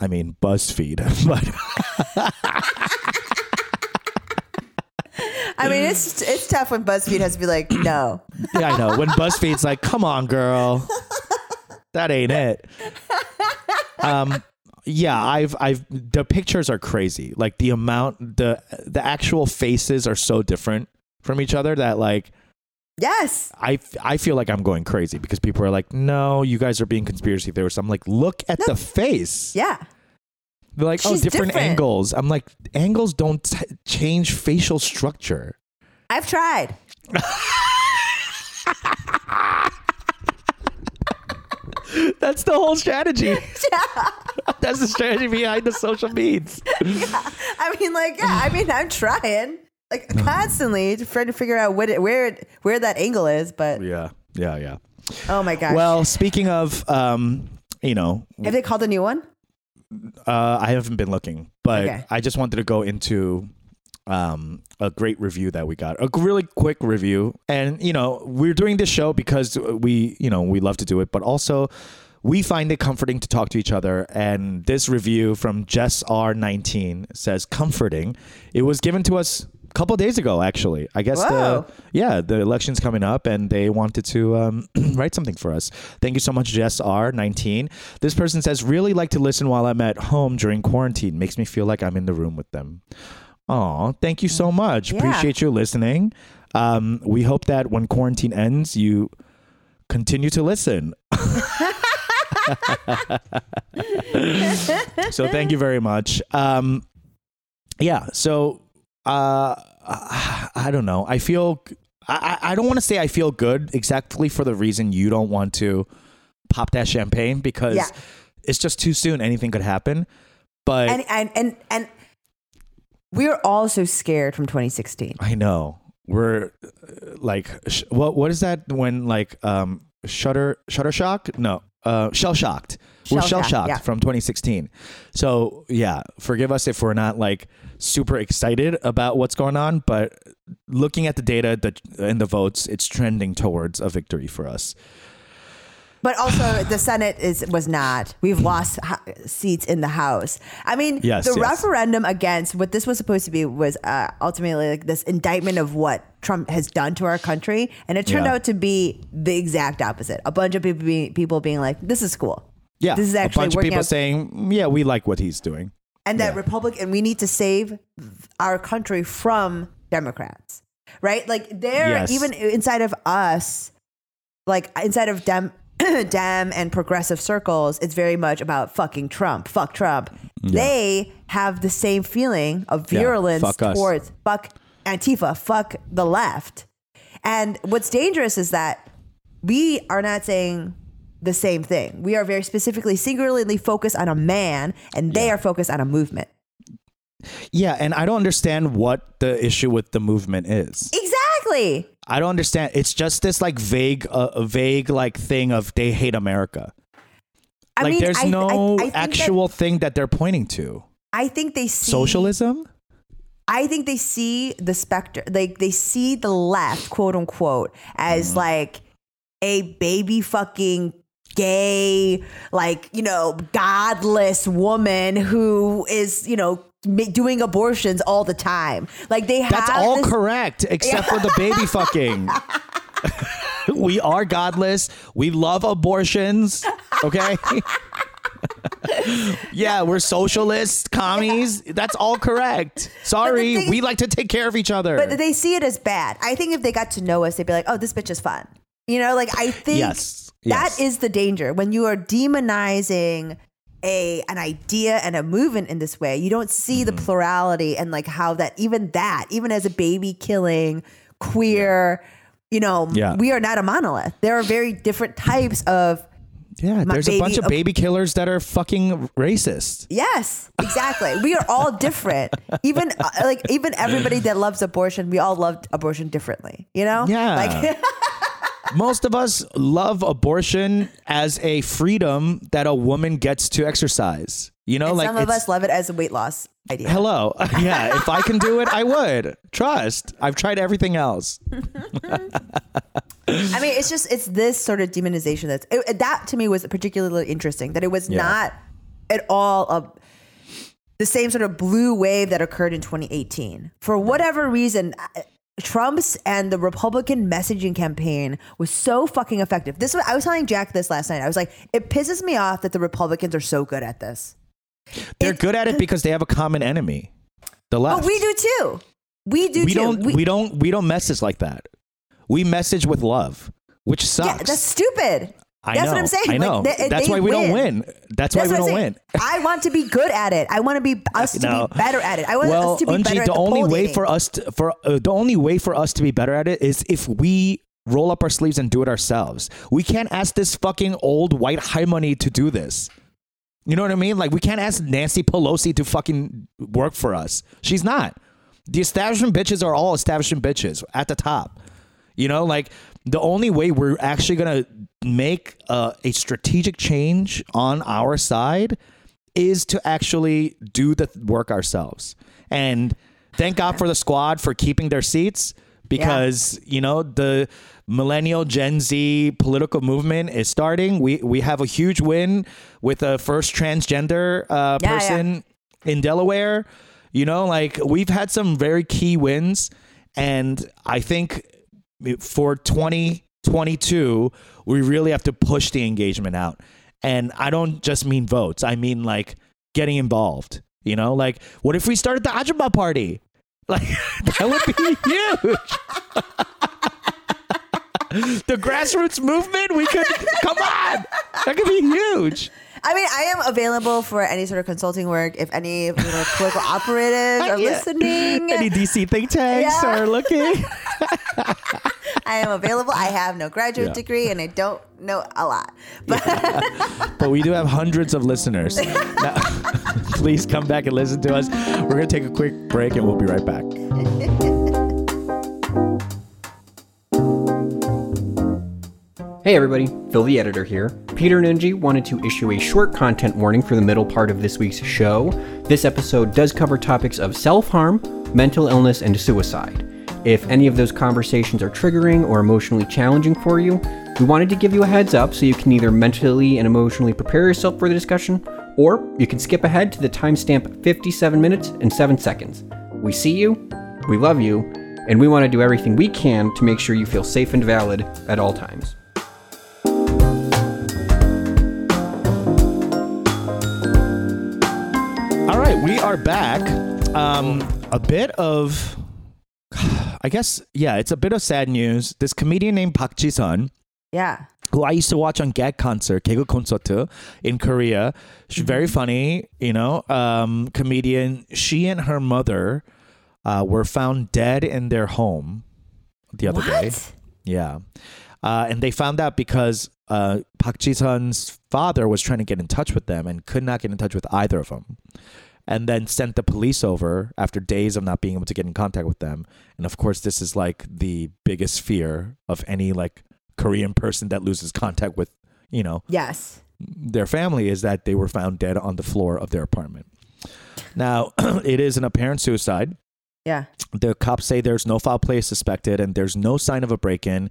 I mean, BuzzFeed, (laughs) but (laughs) I mean, it's it's tough when BuzzFeed has to be like, no. (clears throat) yeah, I know. When BuzzFeed's like, "Come on, girl, that ain't it." Um, yeah, I've, I've, the pictures are crazy. Like the amount, the, the actual faces are so different from each other that like. Yes. I, I feel like I'm going crazy because people are like, no, you guys are being conspiracy theorists. I'm like, look at the face. Yeah. They're like, oh, different, different. angles. I'm like, angles don't t- change facial structure. I've tried. (laughs) That's the whole strategy. (laughs) That's the strategy behind the social meds. I mean, like, yeah, I mean, I'm trying like constantly trying to figure out what it, where it, where that angle is. But Yeah, yeah, yeah. oh my gosh, Well, speaking of, um, you know, have they called a new one? Uh, I haven't been looking, but Okay. I just wanted to go into um, a great review that we got, a really quick review. And you know, we're doing this show because we, you know, we love to do it, but also we find it comforting to talk to each other. And this review from Jess R19 says comforting. It was given to us couple days ago, actually. I guess Whoa. the yeah, the election's coming up, and they wanted to um, (clears throat) write something for us. Thank you so much, Jess R19. This person says, really like to listen while I'm at home during quarantine. Makes me feel like I'm in the room with them. Oh, thank you so much. Yeah. Appreciate you listening. Um, we hope that when quarantine ends, you continue to listen. (laughs) (laughs) so thank you very much. Um, yeah. So uh, I don't know. I feel. I, I don't want to say I feel good exactly for the reason you don't want to pop that champagne because Yeah. it's just too soon. Anything could happen. But And and and and we're all so scared from 2016. I know we're uh, like sh- what what is that when like um shutter shutter shock no uh shell shocked we're Shell shocked, yeah. from 2016 so yeah forgive us if we're not like super excited about what's going on but looking at the data that and the votes it's trending towards a victory for us But also, the Senate is was not. We've lost ho- seats in the House. I mean, Yes, the yes. referendum against what this was supposed to be was uh, ultimately like this indictment of what Trump has done to our country, and it turned Yeah. out to be the exact opposite. A bunch of people being, people being like, "This is cool." Yeah This is actually a bunch of people out- saying mm, yeah we like what he's doing and that Yeah. Republican we need to save our country from Democrats, right? Like they're Yes. even inside of us, like inside of Dem. (clears throat) Dem and progressive circles, it's very much about fucking Trump. Fuck Trump. They have the same feeling of Yeah, virulence fuck us. towards fuck Antifa, fuck the left. And what's dangerous is that we are not saying the same thing. We are very specifically, singularly focused on a man, and they are focused on a movement. yeah and i don't understand what the issue with the movement is Exactly. I don't understand. It's just this like vague, uh, vague like thing of they hate America. I like mean, there's I- no I- think that- actual thing that they're pointing to. I think they see Socialism? I think they see the specter, like they see the left, quote unquote, as Mm-hmm. like a baby fucking gay, like, you know, godless woman who is, you know, doing abortions all the time. Like they have That's all this- correct, except for the (laughs) baby fucking. (laughs) we are godless. We love abortions. Okay. (laughs) yeah, we're socialists, commies. That's all correct. Sorry, thing- we like to take care of each other. But they see it as bad. I think if they got to know us, they'd be like, "Oh, this bitch is fun." You know, like I think Yes, that yes. is the danger when you are demonizing a an idea and a movement in this way. You don't see Mm-hmm. the plurality and like how that even that even as a baby killing queer, you know, Yeah. we are not a monolith. There are very different types of yeah, there's a bunch of baby killers that are fucking racist. Yes, exactly. we are all different. Even uh, like even everybody (laughs) that loves abortion, we all love abortion differently. You know? Yeah. Like (laughs) Most of us love abortion as a freedom that a woman gets to exercise. You know, and like some of us love it as a weight loss idea. Hello. (laughs) Yeah, if I can do it, I would. Trust. I've tried everything else. (laughs) I mean, it's just it's this sort of demonization that's it, that to me was particularly interesting. That it was Yeah. not at all a, the same sort of blue wave that occurred in 2018. For whatever reason, uh, Trump's and the Republican messaging campaign was so fucking effective. This was I was telling Jack this last night. I was like, it pisses me off that the Republicans are so good at this. They're It- good at it because they have a common enemy. The oh, left. But we do too. We do We too. don't we, don't we don't message like that. We message with love, which sucks. yeah, that's stupid. I that's know. what I'm saying. I know. Like, they- that's they why we don't win. win. That's why we don't win. (laughs) I want to be good at it. I want to be us to be better at it. I want well, us to be better Unji, at the the only way dating. for us to, for uh, the only way for us to be better at it is if we roll up our sleeves and do it ourselves. We can't ask this fucking old white high money to do this. You know what I mean? Like we can't ask Nancy Pelosi to fucking work for us. She's not. The establishment bitches are all establishment bitches at the top. You know, like the only way we're actually gonna make uh, a strategic change on our side is to actually do the work ourselves. And thank God for the squad for keeping their seats because you know the millennial Gen Z political movement is starting. We we have a huge win with a first transgender uh, Yeah, yeah. person in Delaware. You know, like we've had some very key wins, and I think for 2022, we really have to push the engagement out. And I don't just mean votes; I mean like getting involved. You know, like what if we started the Ajumma party? (laughs) Like that would be huge. (laughs) the grassroots movement, we could come on. That could be huge. I mean, I am available for any sort of consulting work if any you know, political (laughs) operatives are Yeah. listening. Any DC think tanks Yeah. are looking. (laughs) I am available. I have no graduate Yeah. degree and I don't know a lot. But (laughs) but we do have hundreds of listeners. Now, please come back and listen to us. We're going to take a quick break and we'll be right back. Hey everybody, Phil the editor here. Peter and Ninji wanted to issue a short content warning for the middle part of this week's show. This episode does cover topics of self harm, mental illness, and suicide. If any of those conversations are triggering or emotionally challenging for you, we wanted to give you a heads up so you can either mentally and emotionally prepare yourself for the discussion, or you can skip ahead to the timestamp 57 minutes and 7 seconds. We see you, we love you, and we want to do everything we can to make sure you feel safe and valid at all times. we are back. Um, a bit of, I guess, yeah, it's a bit of sad news. This comedian named Park Ji-sun, yeah. who I used to watch on Gag Concert, 개그 콘서트 in Korea. She's very funny, you know, um, comedian. She and her mother uh, were found dead in their home the other day. What? Yeah. Uh, and they found out because uh, Park Ji-sun's father was trying to get in touch with them and could not get in touch with either of them. And then sent the police over after days of not being able to get in contact with them. And of course, this is like the biggest fear of any like Korean person that loses contact with, you know, Yes. their family is that they were found dead on the floor of their apartment. Now, (clears throat) it is an apparent suicide. Yeah. The cops say there's no foul play suspected and there's no sign of a break in.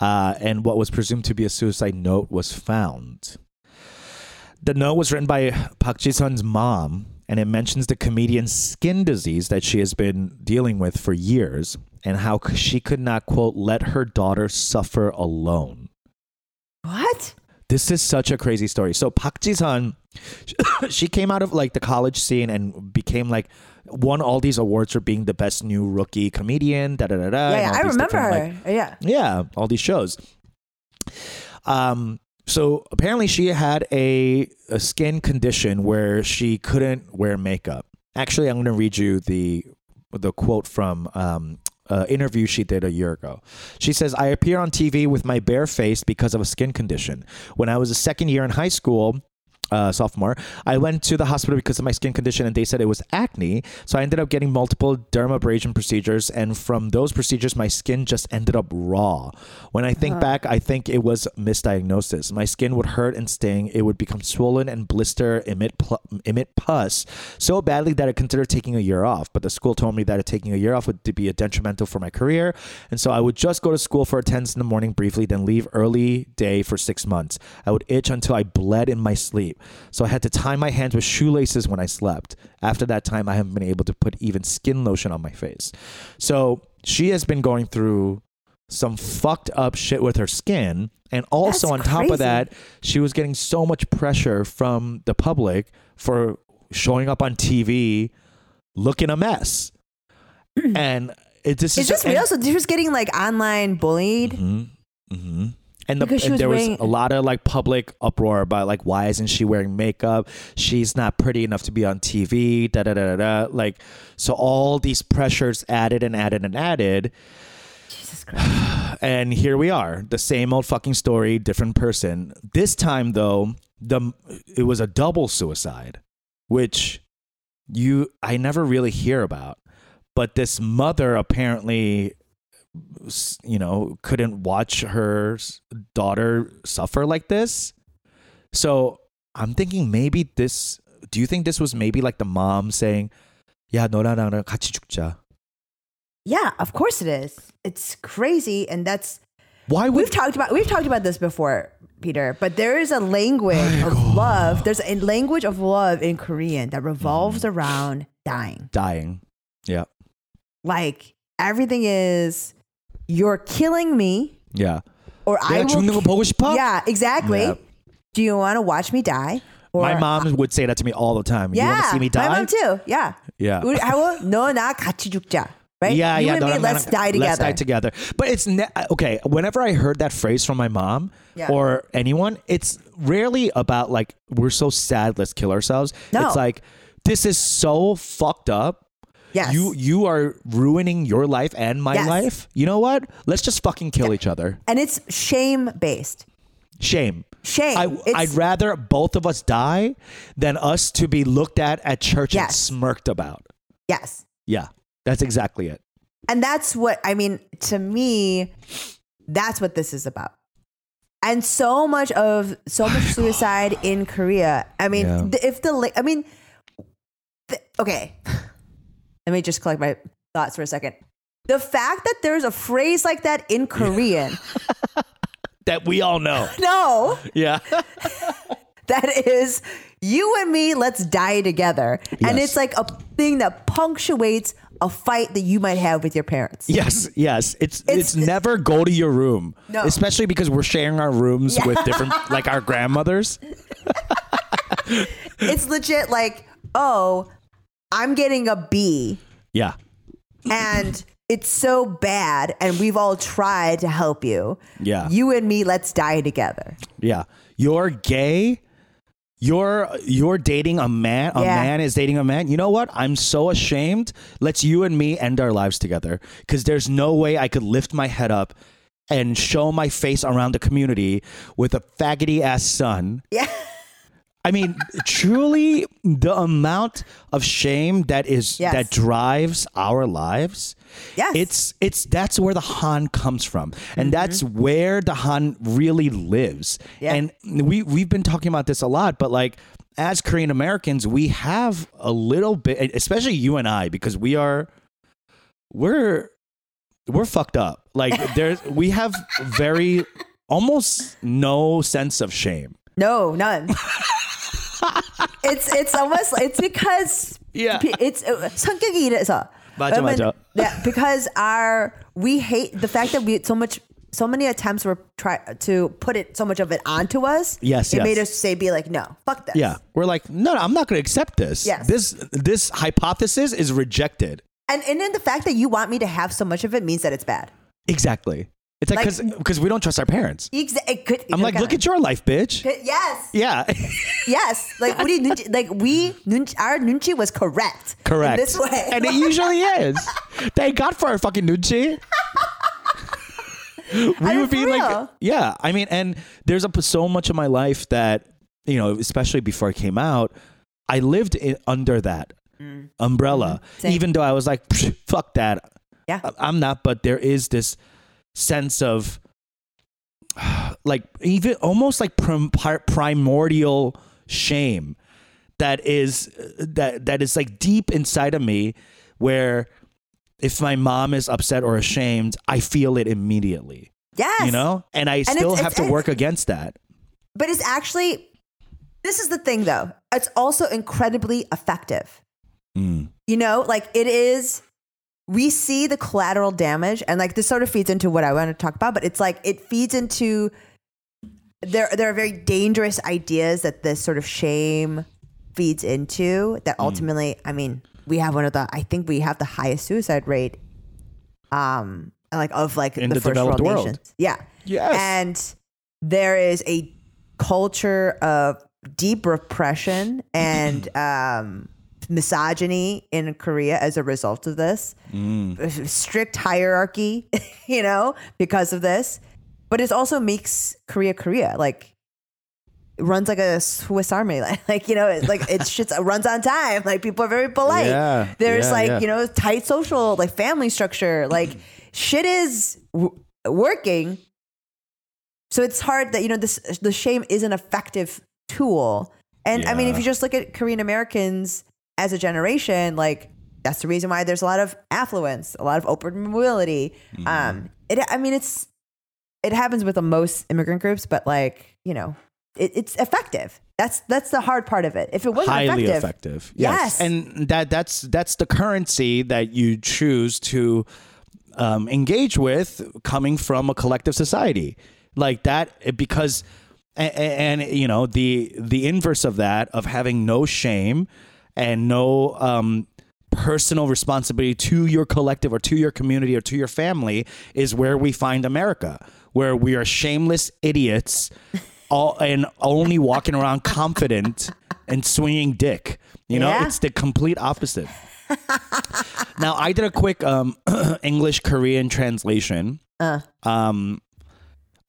Uh, and what was presumed to be a suicide note was found. The note was written by Park Ji Sun's mom, and it mentions the comedian's skin disease that she has been dealing with for years and how she could not, quote, let her daughter suffer alone. What? This is such a crazy story. So Park Ji Sun, (coughs) she came out of like the college scene and became like won all these awards for being the best new rookie comedian. Da da da da. Yeah, yeah. I remember her. like, yeah. yeah, all these shows. Um, so apparently she had a, a skin condition where she couldn't wear makeup. Actually, I'm going to read you the the quote from um, interview she did a year ago. She says, "I appear on TV with my bare face because of a skin condition. When I was a second year in high school." Uh, sophomore, I went to the hospital because of my skin condition, and they said it was acne. So I ended up getting multiple dermabrasion procedures, and from those procedures, my skin just ended up raw. When I think back, I think it was misdiagnosis. My skin would hurt and sting. It would become swollen and blister, emit pl- emit pus so badly that I considered taking a year off. But the school told me that taking a year off would be detrimental for my career, and so I would just go to school for attendance in the morning briefly, then leave early day for six months. I would itch until I bled in my sleep. So I had to tie my hands with shoelaces when I slept. After that time, I haven't been able to put even skin lotion on my face. So she has been going through some fucked up shit with her skin. And also, That's on top crazy. of that, she was getting so much pressure from the public for showing up on TV looking a mess. (clears throat) and it, just is, Is this real? So she was getting like online bullied. Mm-hmm. Mm-hmm. And, the, and was there was a lot of like public uproar about like why isn't she wearing makeup? She's not pretty enough to be on TV. Da da da da da. Like so, all these pressures added and added and added. Jesus Christ. (sighs) and here we are, the same old fucking story, different person. This time though, the it was a double suicide, which you I never really hear about. But this mother apparently you know, couldn't watch her s- daughter suffer like this. So, I'm thinking maybe this do you think this was maybe like the mom saying, "야, 너랑 나랑 같이 죽자." Yeah, of course it is. It's crazy, and that's Why would we've talked about we've talked about this before, Peter. But there is a language of love. There's a language of love in Korean that revolves Mm-hmm. around dying. dying? Yeah. Like everything is, you're killing me, Yeah. or I 내가 will. 죽는 거 보고 싶어? Yeah, exactly. Yeah. Do you want to watch me die? Or My mom would say that to me all the time. Yeah, you want to see me die? my mom too. Yeah. Yeah. 우리 하고 너나 같이 죽자. Right? Yeah, you yeah. and me, 너랑 let's 나랑- die together. Let's die together. But it's ne- okay. Whenever I heard that phrase from my mom Yeah. or anyone, it's rarely about like we're so sad, let's kill ourselves. No. It's like this is so fucked up. Yes. You you are ruining your life and my Yes. life. You know what? Let's just fucking kill each other. and it's shame based. Shame. Shame. I, I'd rather both of us die than us to be looked at at church and smirked about. Yes. Yeah, that's exactly it. And that's what I mean to me that's what this is about. And so much of so much (sighs) suicide in Korea. I mean, Yeah. the, if the I mean the, okay. Let me just collect my thoughts for a second. The fact that there's a phrase like that in Korean. (laughs) That we all know. (laughs) no, Yeah. (laughs) that is you and me let's die together. And it's like a thing that punctuates a fight that you might have with your parents. yes, yes. It's, it's It's- never go to your room. No. Especially because we're sharing our rooms with different like our grandmothers. it's legit like, oh, I'm getting a B Yeah. and it's so bad and we've all tried to help you. Yeah. You and me, let's die together. Yeah. You're gay. You're you're dating a man. A Yeah. man is dating a man. You know what? I'm so ashamed. Let's you and me end our lives together. Because there's no way I could lift my head up and show my face around the community with a faggoty ass son. Yeah. (laughs) I mean, truly, the amount of shame that is Yes. that drives our lives. Yes. It's it's that's where the Han comes from, and that's where the Han really lives. Mm-hmm. Yeah. And we we've been talking about this a lot, but like as Korean Americans, we have a little bit, especially you and I, because we are we're we're fucked up. Like (laughs) there's we have very almost no sense of shame. No, none. (laughs) it's it's almost it's because Yeah. pe- it's uh, 성격이 이래서 맞아, 왜냐면- 맞아. Yeah, because our we hate the fact that we so much so many attempts were try to put it so much of it onto us. Yes, it yes. made us say be like no, fuck this. Yeah, we're like, no, no I'm not going to accept this. Yes. This this hypothesis is rejected. and and then the fact that you want me to have so much of it means that it's bad. Exactly. It's like because like, because we don't trust our parents. Exa- could, I'm like, look at your life, bitch. Could, yes. Yeah. (laughs) yes. Like what do you nunchi, like we nunchi, our nunchi was correct. Correct. this way, and it usually is. (laughs) Thank God for our fucking nunchi. (laughs) we I would be real. like, yeah. I mean, and there's a, so much of my life that you know, especially before I came out, I lived in, under that mm. umbrella, mm-hmm. even though I was like, fuck that. Yeah. I, I'm not. But there is this sense of (sighs) like even almost like prim- primordial shame that is that that is like deep inside of me where if my mom is upset or ashamed i feel it immediately yes, you know and i it's- still it's- have to work against that But it's actually, this is the thing though. It's also incredibly effective. Mm. You know, like it is, we see the collateral damage and like this sort of feeds into what I want to talk about, but it's like it feeds into, there, there are very dangerous ideas that this sort of shame feeds into Mm. that ultimately, I mean, we have one of the, I think we have the highest suicide rate, um, like of like In the, the first developed world, world. nations. Yeah. Yes. And there is a culture of deep repression and um, misogyny in Korea as a result of this, Mm. strict hierarchy, (laughs) you know, because of this. But it also makes Korea Korea like it runs like a Swiss Army, like, (laughs) like you know, it, like (laughs) it's just runs on time. Like people are very polite. Yeah, There's yeah, like yeah. you know tight social like family structure. Like (clears throat) shit is w- working. So it's hard that you know this the shame is an effective tool. And I mean, if you just look at Korean Americans as a generation, like that's the reason why there's a lot of affluence, a lot of open mobility. Mm-hmm. Um, it, I mean, it's it happens with the most immigrant groups, but like you know, it, it's effective. That's that's the hard part of it. If it wasn't highly effective, effective. Yes. and that that's that's the currency that you choose to um, engage with, coming from a collective society like that, because. And, and you know the the inverse of that of having no shame and no um, personal responsibility to your collective or to your community or to your family is where we find America, where we are shameless idiots, (laughs) all and only walking around confident and swinging dick. You know, Yeah. it's the complete opposite. (laughs) now, I did a quick um, (clears throat) English Korean translation um,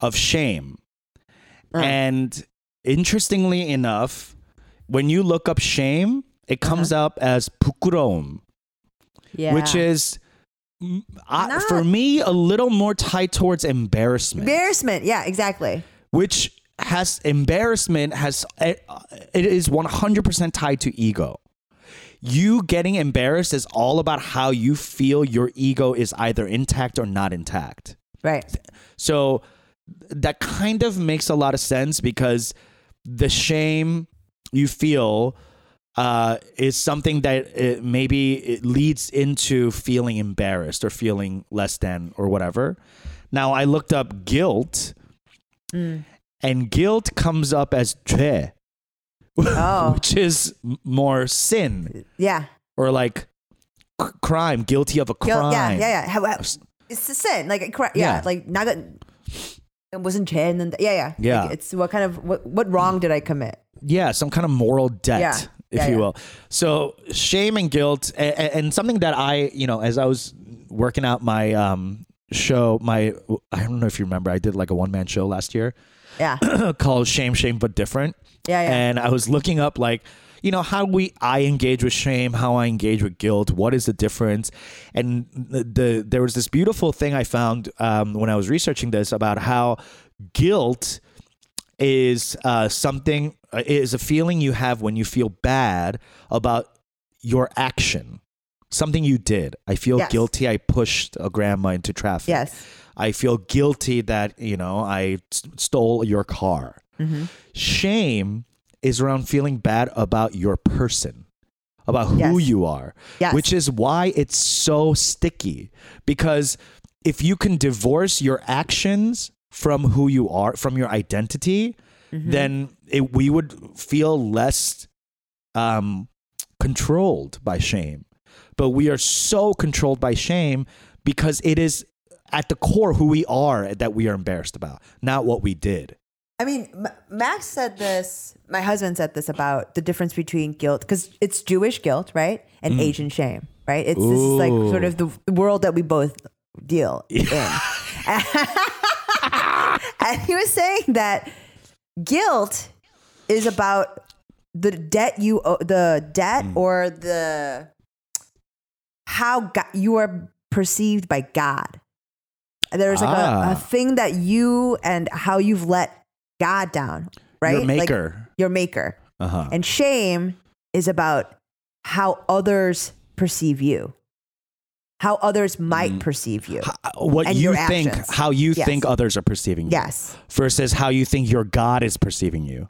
of shame. And interestingly enough, when you look up shame, it comes up as 부끄러움, yeah. which is mm, I, Not- for me a little more tied towards embarrassment, embarrassment. Yeah, exactly. which has embarrassment has it, it is 100% tied to ego. You getting embarrassed is all about how you feel your ego is either intact or not intact. Right. So that kind of makes a lot of sense because the shame you feel uh, is something that it maybe it leads into feeling embarrassed or feeling less than or whatever. Now I looked up guilt, and guilt comes up as 죄, Oh, (laughs) which is more sin yeah. or like c- crime, guilty of a Guilt- crime. Yeah, yeah, yeah. How, how- it's the sin. Like, correct. Yeah, Yeah. like not. It wasn't Chen and yeah, yeah, Yeah. Like, it's what kind of what what wrong did I commit? yeah, some kind of moral debt, Yeah. If Yeah, you yeah. will. So shame and guilt, and, and something that I, you know, as I was working out my um, show, my I don't know if you remember, I did like a one man show last year Yeah, (clears throat) called Shame, Shame, but different. Yeah, yeah. And I was looking up like, you know, how we I engage with shame, how I engage with guilt. What is the difference? And the, the there was this beautiful thing I found um, when I was researching this about how guilt is uh, something uh, is a feeling you have when you feel bad about your action, something you did. I feel Yes. guilty. I pushed a grandma into traffic. Yes. I feel guilty that you know I stole your car. Mm-hmm. Shame is around feeling bad about your person, about who Yes. you are, Yes. which is why it's so sticky. Because if you can divorce your actions from who you are, from your identity, Mm-hmm. then it, we would feel less um, controlled by shame. But we are so controlled by shame because it is at the core who we are that we are embarrassed about, not what we did. I mean, M- Max said this. My husband said this about the difference between guilt because it's Jewish guilt, right, and Asian shame, right? It's this is like sort of the world that we both deal (laughs) in. (laughs) and he was saying that guilt is about the debt you owe, the debt or the how God, you are perceived by God. There's like a, Ah. a thing that you and how you've let God down, right? Your Like, maker. your maker. uh-huh. And shame is about how others perceive you, how others might mm. perceive you. Uh, what and you your think, actions. how you Yes. think others are perceiving you. Yes. Versus how you think your God is perceiving you.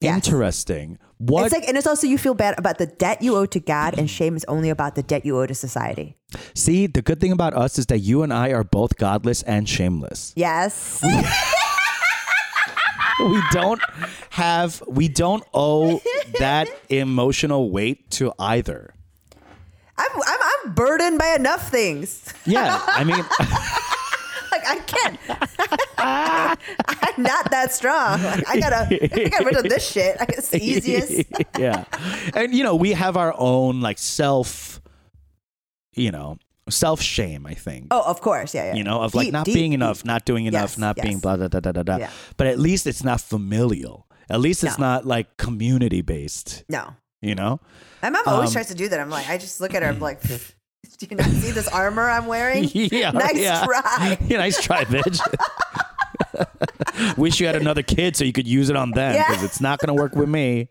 Yes. Interesting. What It's like, and it's also you feel bad about the debt you owe to God, and shame is only about the debt you owe to society. See, the good thing about us is that you and I are both godless and shameless. Yes. we (laughs) don't have we don't owe that (laughs) emotional weight to either. Burdened by enough things. Yeah, I (laughs) mean like, I can't. (laughs) I'm not that strong. Like, I gotta I get rid of this shit. Like, It's the easiest. (laughs) yeah. And you know, we have our own like self, you know, self shame, I think. Oh, of course, yeah, yeah. You know, of like Deep, not deep, being deep. enough, not doing enough, Yes, not being yes. blah, blah, blah, blah, blah, blah. Yeah. But at least it's not familial. At least it's No. not like community based, No, you know? my mom always Um, tries to do that. I'm like, I just look at her. I'm like, do you not see this armor I'm wearing? (laughs) yeah. nice yeah. try. (laughs) Yeah, nice try, bitch. (laughs) Wish you had another kid so you could use it on them Yeah. because it's not going to work with me.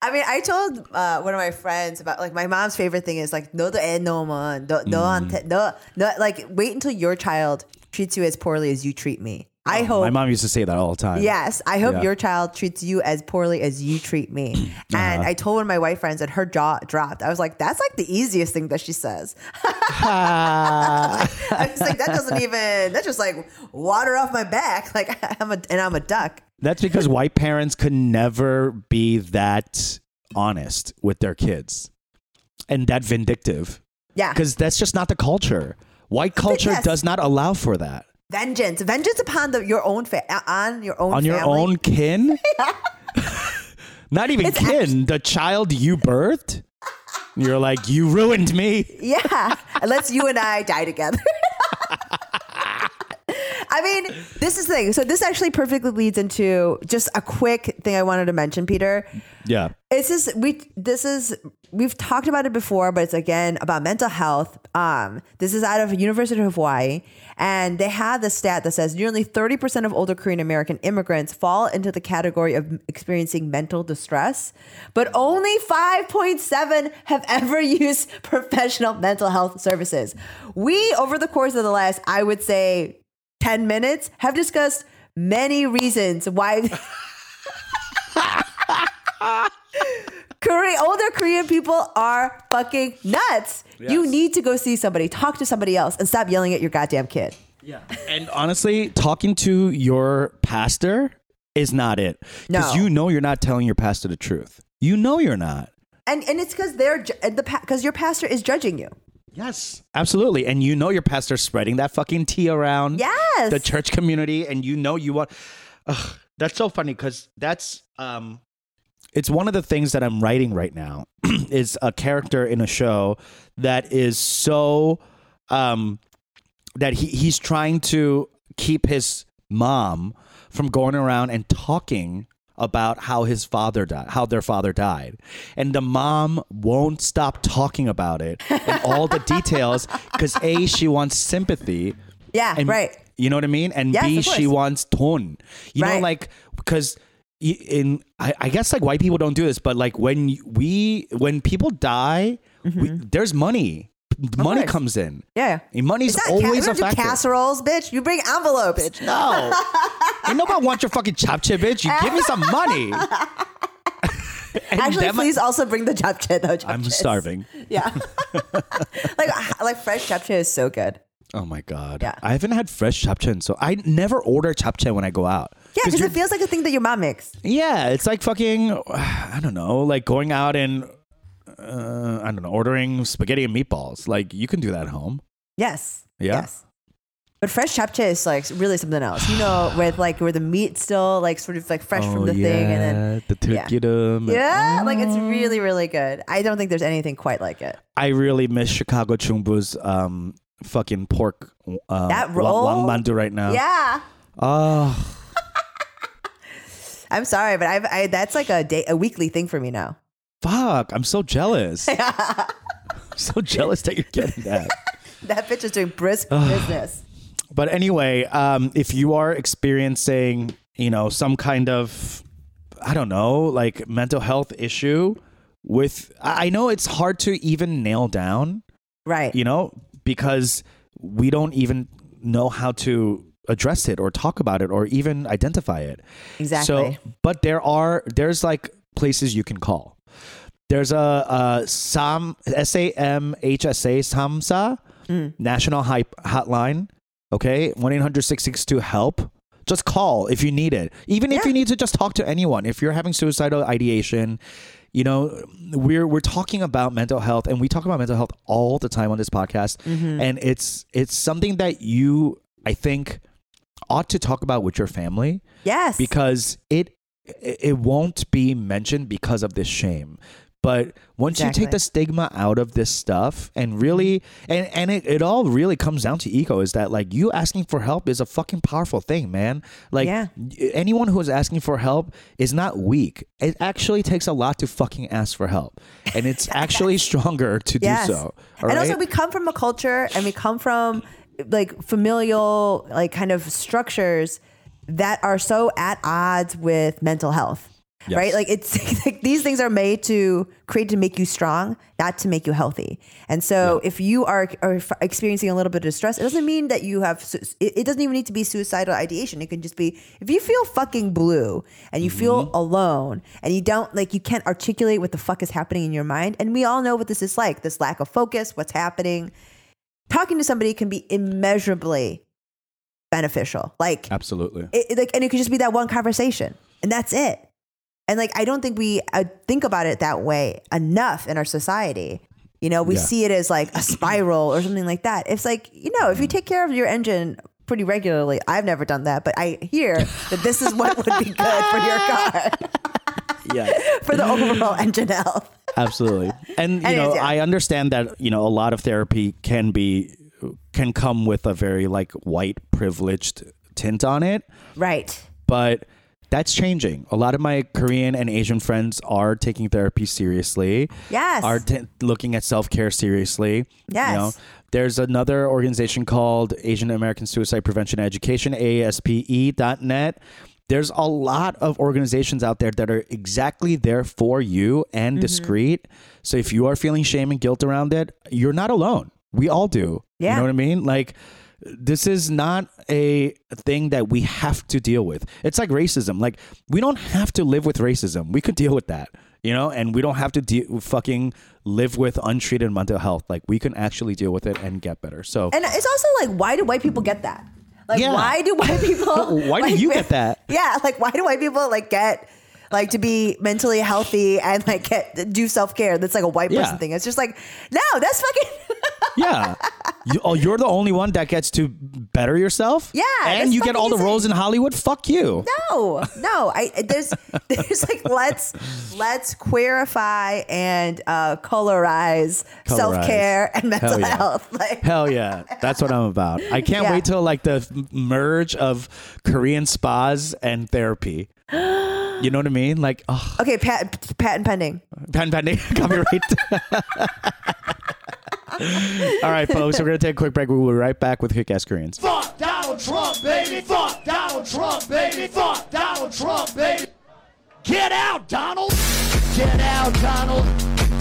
I mean, I told uh, one of my friends about like my mom's favorite thing is like no the end no man no Mm. no no like wait until your child treats you as poorly as you treat me. I hope Oh, My mom used to say that all the time. Yes, I hope Yeah. your child treats you as poorly as you treat me. (clears throat) Uh-huh. And I told one of my white friends, and her jaw dropped. I was like, "That's like the easiest thing that she says." (laughs) I was like, "That doesn't even. That's just like water off my back. (laughs) Like I'm a and I'm a duck." That's because white parents could never be that honest with their kids and that vindictive Yeah, because that's just not the culture. White culture yes. does not allow for that. Vengeance, vengeance upon the, your own fa- uh, on your own On your family. own kin? (laughs) not even It's kin, the child you birthed? You're like, you ruined me. Yeah, unless you and I die together. (laughs) I mean, this is the thing. So this actually perfectly leads into just a quick thing I wanted to mention, Peter. Yeah. It's just we this is we've talked about it before, but it's again about mental health. Um, this is out of University of Hawaii, and they have the stat that says nearly 30% of older Korean American immigrants fall into the category of experiencing mental distress, but only 5.7 have ever (laughs) used professional mental health services. We over the course of the last, I would say 10 minutes have discussed many reasons why (laughs) Korean older Korean people are fucking nuts. You need to go see somebody, talk to somebody else, and stop yelling at your goddamn kid. Yeah. And honestly, talking to your pastor is not it. Because No. you know you're not telling your pastor the truth. You know you're not. And and it's because they're the because your pastor is judging you. Yes. Absolutely. And you know your pastor's spreading that fucking tea around Yes. the church community and you know you want Ugh, that's so funny because that's um it's one of the things that I'm writing right now (clears throat) is a character in a show that is so um that he, he's trying to keep his mom from going around and talking about how his father died, how their father died. And the mom won't stop talking about it and all the details because A, she wants sympathy. Yeah, And right. You know what I mean? And Yes, B, she wants ton. You know, like because in I, I guess like white people don't do this, but like when we when people die, we, mm-hmm. there's money. Money course. comes in. Yeah. And money's It's not always a factor. casseroles, bitch. You bring envelopes. (laughs) No. Ain't nobody want your fucking chop chip, bitch. You give me some money. (laughs) (laughs) Actually, please also bring the japchae though. I'm starving. Yeah. like ah, like fresh japchae is so good. Oh my god. Yeah. I haven't had fresh japchae, so I never order japchae when I go out. Yeah, because it feels like a thing that your mom makes. Yeah, it's like fucking (sighs) I don't know, like going out and uh, I don't know, ordering spaghetti and meatballs. Like you can do that at home. Yes. Yeah? Yes. But fresh japchae is like really something else. You know, (sighs) with like where the meat still like sort of like fresh from the thing, and then Oh, the yeah. turkey yeah, like it's really really good. I don't think there's anything quite like it. I really miss Chicago Chumbu's um fucking pork uh, That roll? wang mandu right now. Yeah. Oh, (laughs) I'm sorry, but I've I, that's like a day a weekly thing for me now. Fuck! I'm so jealous. (laughs) I'm so jealous that you're getting that. (laughs) That bitch is doing brisk business. But anyway, um, if you are experiencing, you know, some kind of, I don't know, like mental health issue with, I I know it's hard to even nail down, Right. you know, because we don't even know how to address it or talk about it or even identify it. Exactly. So, but there are, there's like places you can call. There's a, a SAM, S-A-M-H-S-A, SAMHSA, Mm. National Hype Hotline. Okay, 1 800 662 HELP. Just call if you need it. Even if you need to just talk to anyone. If you're having suicidal ideation, you know, we're we're talking about mental health and we talk about mental health all the time on this podcast. Mm-hmm. And it's it's something that you I think ought to talk about with your family Yes. because it it won't be mentioned because of this shame. But once you take the stigma out of this stuff and really and and it, it all really comes down to ego is that like you asking for help is a fucking powerful thing, man. Like Yeah. anyone who is asking for help is not weak. It actually takes a lot to fucking ask for help. And it's (laughs) actually stronger to yes. do so. all and also we come from a culture and we come from like familial like kind of structures that are so at odds with mental health. Yes. Right? Like it's (laughs) like these things are made to create to make you strong, not to make you healthy. And so if you are, are experiencing a little bit of distress, it doesn't mean that you have it, doesn't even need to be suicidal ideation. It can just be if you feel fucking blue and you feel Mm-hmm. alone and you don't like you can't articulate what the fuck is happening in your mind. And we all know what this is like, this lack of focus, what's happening. Talking to somebody can be immeasurably beneficial. Like Absolutely. it- like and it could just be that one conversation and that's it and like i don't think we uh, think about it that way enough in our society you know we Yeah. see it as like a spiral or something like that it's like you know if you take care of your engine pretty regularly i've never done that but i hear that this is what would be good for your car (laughs) Yeah. (laughs) for the overall engine health Absolutely. And you Anyways, know, yeah. I understand that, you know, a lot of therapy can be can come with a very like white privileged tint on it, right but that's changing. A lot of my Korean and Asian friends are taking therapy seriously. Yes. Are t- looking at self-care seriously. Yes. You know, there's another organization called Asian American Suicide Prevention Education, ASPE.net. There's a lot of organizations out there that are exactly there for you and Mm-hmm. discreet. So if you are feeling shame and guilt around it, you're not alone. We all do. Yeah. You know what I mean? Like this is not a thing that we have to deal with. It's like racism. Like we don't have to live with racism. We could deal with that, you know, and we don't have to de- fucking live with untreated mental health. Like we can actually deal with it and get better. So and it's also like why do white people get that like Yeah. why do white (laughs) people Why do like, you get that? (laughs) yeah like why do white people like get like to be mentally healthy and like get do self-care that's like a white person Yeah. thing it's just like no that's fucking (laughs) yeah, you, oh, you're the only one that gets to better yourself. Yeah, and you get all the roles in Hollywood. Fuck you. no no i there's (laughs) there's like let's let's queerify and uh colorize, Colorize. self-care and mental Hell yeah. health like (laughs) Hell yeah, that's what I'm about. I can't Yeah. wait till like the merge of Korean spas and therapy. You know what I mean? Like, oh, okay pat, patent pending patent pending, (laughs) copyright. All right, folks, we're gonna take a quick break. We will be right back with Kick Ass Koreans. Fuck Donald Trump, baby. Fuck Donald Trump, baby. Fuck Donald Trump, baby. Get out, Donald. Get out, Donald.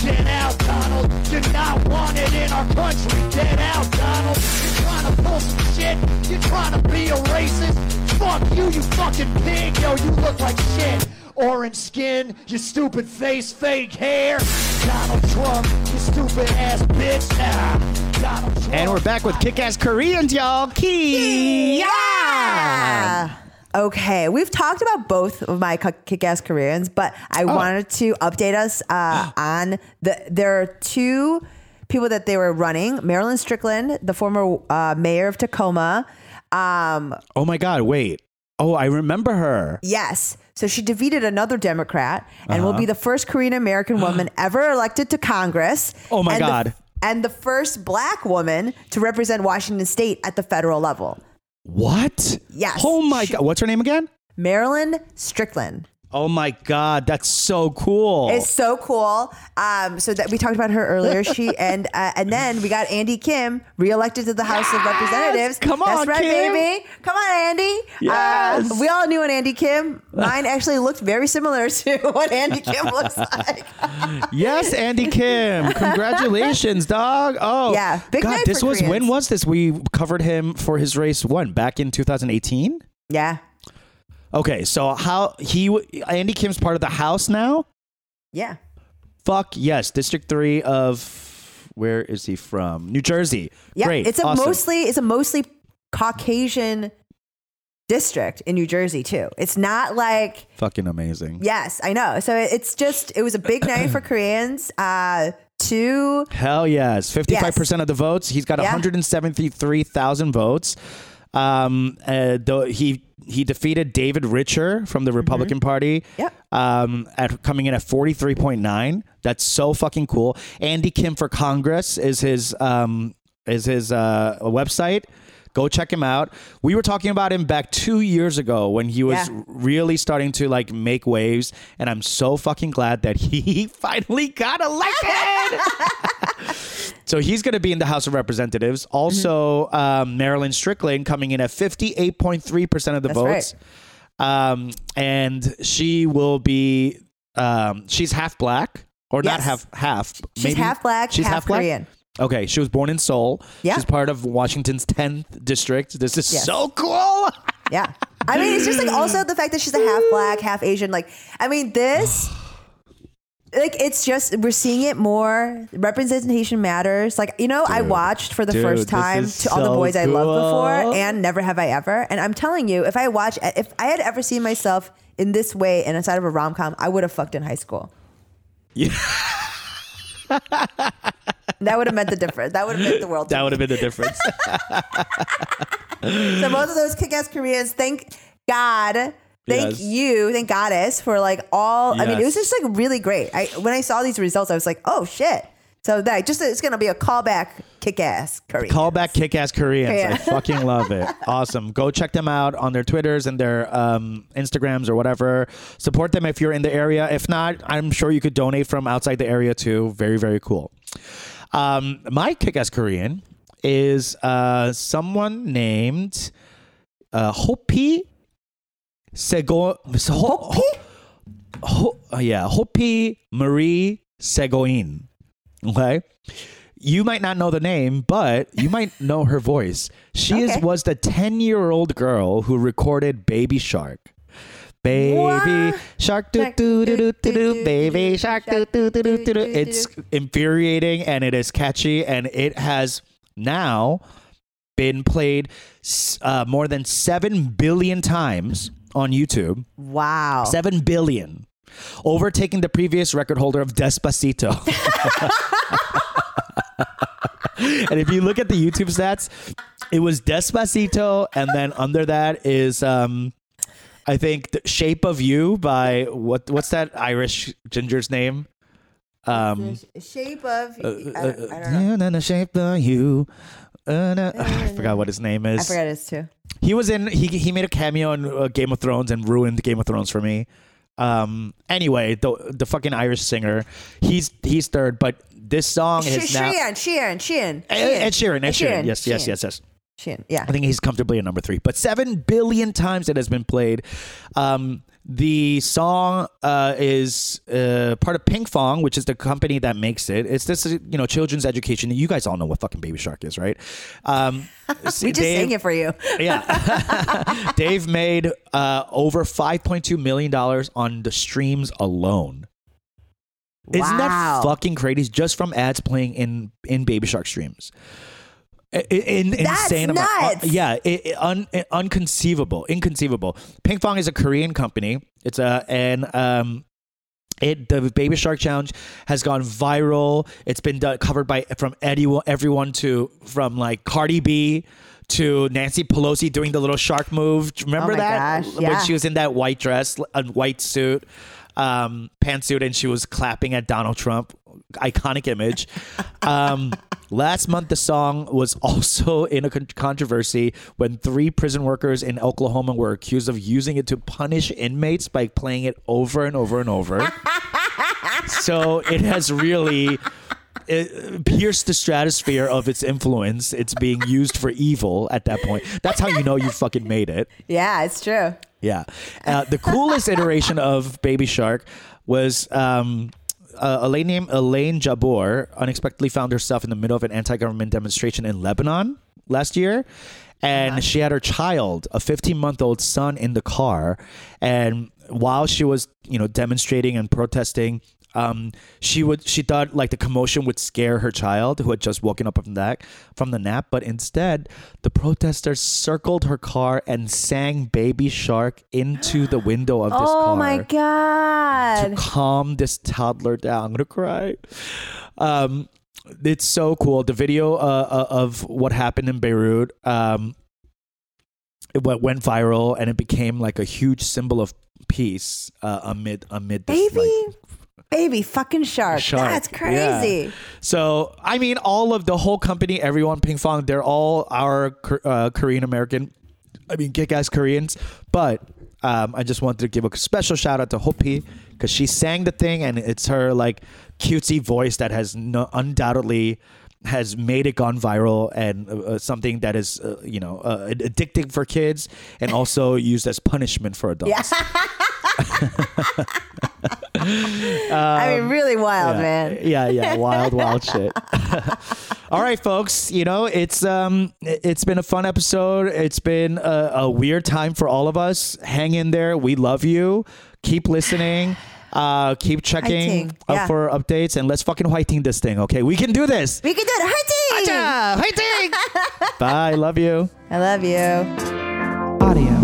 Get out, Donald. You're not wanted in our country. Get out, Donald. You're trying to pull some shit. You're trying to be a racist. Fuck you, you fucking pig. Yo, you look like shit. Orange skin, you stupid face, fake hair. Donald Trump, you stupid ass bitch. Nah. And we're back with Kick Ass Koreans, y'all. Key. Yeah. Okay, we've talked about both of my kick ass Koreans, but I Oh. wanted to update us uh, (gasps) on the. There are two people that they were running: Marilyn Strickland, the former uh, mayor of Tacoma. Um, Oh my God! Wait. Oh, I remember her. yes, so she defeated another Democrat and Uh-huh. will be the first Korean American (gasps) woman ever elected to Congress. Oh my and the- God. and the first Black woman to represent Washington State at the federal level. What? Yes. Oh my She- God! What's her name again? Marilyn Strickland. Oh my God! That's so cool. It's so cool. Um, so that we talked about her earlier. She (laughs) and uh, and then we got Andy Kim reelected to the House of Representatives. Come on, That's right, Kim. baby. Come on, Andy. Yes. Uh, we all knew an Andy Kim. (laughs) Mine actually looked very similar (laughs) to what Andy Kim looks like. Yes, Andy Kim. Congratulations, dog. Oh, Yeah, big God, this was when was this? We covered him for his race one back in 2018. yeah. Okay, so how he Andy Kim's part of the House now? Yeah. Fuck yes, District Three of where is he from? New Jersey. Yeah. Great. It's a awesome. mostly it's a mostly Caucasian district in New Jersey too. It's not like fucking amazing. yes, I know. So it's just it was a big night for Koreans. Uh two Hell yes, fifty-five percent of the votes. He's got Yeah. one hundred and seventy-three thousand votes. Um, uh, though he he defeated David Richter from the Republican Party. Yep. Um, at coming in at forty three point nine. That's so fucking cool. Andy Kim for Congress is his um is his uh website. Go check him out. We were talking about him back two years ago when he was Yeah. really starting to like make waves, and I'm so fucking glad that (laughs) he finally got elected. (laughs) so he's going to be in the House of Representatives. Also, um, Marilyn Strickland coming in at 58.3 percent of the That's votes, um, and she will be. Um, she's half black, or not half half. She's maybe- half black, She's half half, black? Korean. Okay, she was born in Seoul. Yeah. She's part of Washington's 10th district. This is Yes. so cool. Yeah. I mean, it's just like also the fact that she's a half black, half Asian. Like, I mean, this, like, it's just, we're seeing it more. Representation matters. Like, you know, I watched for the Dude, first time to All the so Boys I Loved Before and Never Have I Ever. And I'm telling you, if I watch, if I had ever seen myself in this way and inside of a rom com, I would have fucked in high school. Yeah. (laughs) That would have meant the difference. That would have meant the world. That would have been the difference. (laughs) So both of those kick-ass Koreans, thank God, thank Yes. you, thank Goddess for like all. I mean, it was just like really great. I when I saw these results, I was like, oh shit. So that just it's gonna be a callback, kick-ass Korean. Callback kick ass Koreans. Yeah. I (laughs) fucking love it. Awesome. Go check them out on their Twitters and their um, Instagrams or whatever. Support them if you're in the area. If not, I'm sure you could donate from outside the area too. Very, very cool. Um, my kick ass Korean is uh, someone named uh, Hopi Sego. Hopi? Ho- uh, yeah, Hopi Marie Segoine. Okay. You might not know the name, but you might know her voice. She is was the 10-year-old girl who recorded Baby Shark. Baby What? shark doo doo doo doo doo doo baby shark doo doo doo doo doo doo. It's infuriating and it is catchy and it has now been played uh, more than 7 billion times on YouTube. Wow. 7 billion. Overtaking the previous record holder of Despacito. (laughs) and if you look at the YouTube stats, it was Despacito, and then under that is um I think the Shape of You by what what's that Irish ginger's name? Um shape of I, uh, don't, I don't know. uh, the shape of you. Uh, (sighs) no- I forgot what his name is. I forgot it too. He was in. He he made a cameo in uh, Game of Thrones and ruined Game of Thrones for me. Um. Anyway, the the fucking Irish singer, he's he's third, but this song is Sh- now Sheeran, Sheeran, Sheeran, Ed, Ed Sheeran. Ed Ed Sheeran. Sheeran, Yes, yes, yes, yes. Sheeran. Yeah. I think he's comfortably at number three, but seven billion times it has been played. Um, the song uh, is uh, part of Pinkfong, which is the company that makes it. It's this, you know, children's education. You guys all know what fucking Baby Shark is, right? Um, (laughs) We just sang it for you. (laughs) yeah. (laughs) Dave made uh, over $5.2 million on the streams alone. Wow. Isn't that fucking crazy? Just from ads playing in, in Baby Shark streams. In, insane amount. Uh, yeah, it, un, unconceivable, inconceivable. Pinkfong is a Korean company. It's a and um, it the Baby Shark Challenge has gone viral. It's been done, covered by from Eddie, everyone to from like Cardi B to Nancy Pelosi doing the little shark move. Remember Oh my that gosh, when she was in that white dress, a white suit, um, pantsuit, and she was clapping at Donald Trump. Iconic image. (laughs) Um, last month, the song was (laughs) also in a con- controversy when three prison workers in Oklahoma were accused of using it to punish inmates by playing it over and over and over. (laughs) so it has really it pierced the stratosphere of its influence. It's being used for evil at that point. That's how you know you fucking made it. Yeah, it's true. Yeah. Uh, the coolest iteration of Baby Shark was um, uh, a lady named Elaine Jabbour unexpectedly found herself in the middle of an anti-government demonstration in Lebanon last year. And she had her child, a 15 month old son, in the car. And while she was, you know, demonstrating and protesting, um, she would she thought like the commotion would scare her child who had just woken up from that from the nap, but instead the protesters circled her car and sang "Baby Shark" into the window of this Oh car Oh my god! to calm this toddler down. I'm gonna cry. Um, it's so cool. The video uh, uh, of what happened in Beirut. Um, it went, went viral and it became like a huge symbol of peace uh, amid amid this Baby, like, baby, fucking shark. shark. That's Yeah. crazy. So I mean, all of the whole company, everyone, Pinkfong, they're all our uh, Korean American. I mean, kick-ass Koreans. But um, I just wanted to give a special shout out to Hopi because she sang the thing, and it's her like cutesy voice that has no, undoubtedly has made it gone viral and uh, uh, something that is uh, you know uh, addicting for kids and also used as punishment for adults. (laughs) I mean, really wild, yeah. man. Yeah, yeah, (laughs) wild, wild shit. (laughs) All right, folks. You know, it's um, it's been a fun episode. It's been a, a weird time for all of us. Hang in there. We love you. Keep listening. (sighs) Uh, keep checking yeah. for updates and let's fucking whiting this thing. Okay, we can do this. We can do it. Acha, whiting. (laughs) Bye. Love you. I love you. Audio.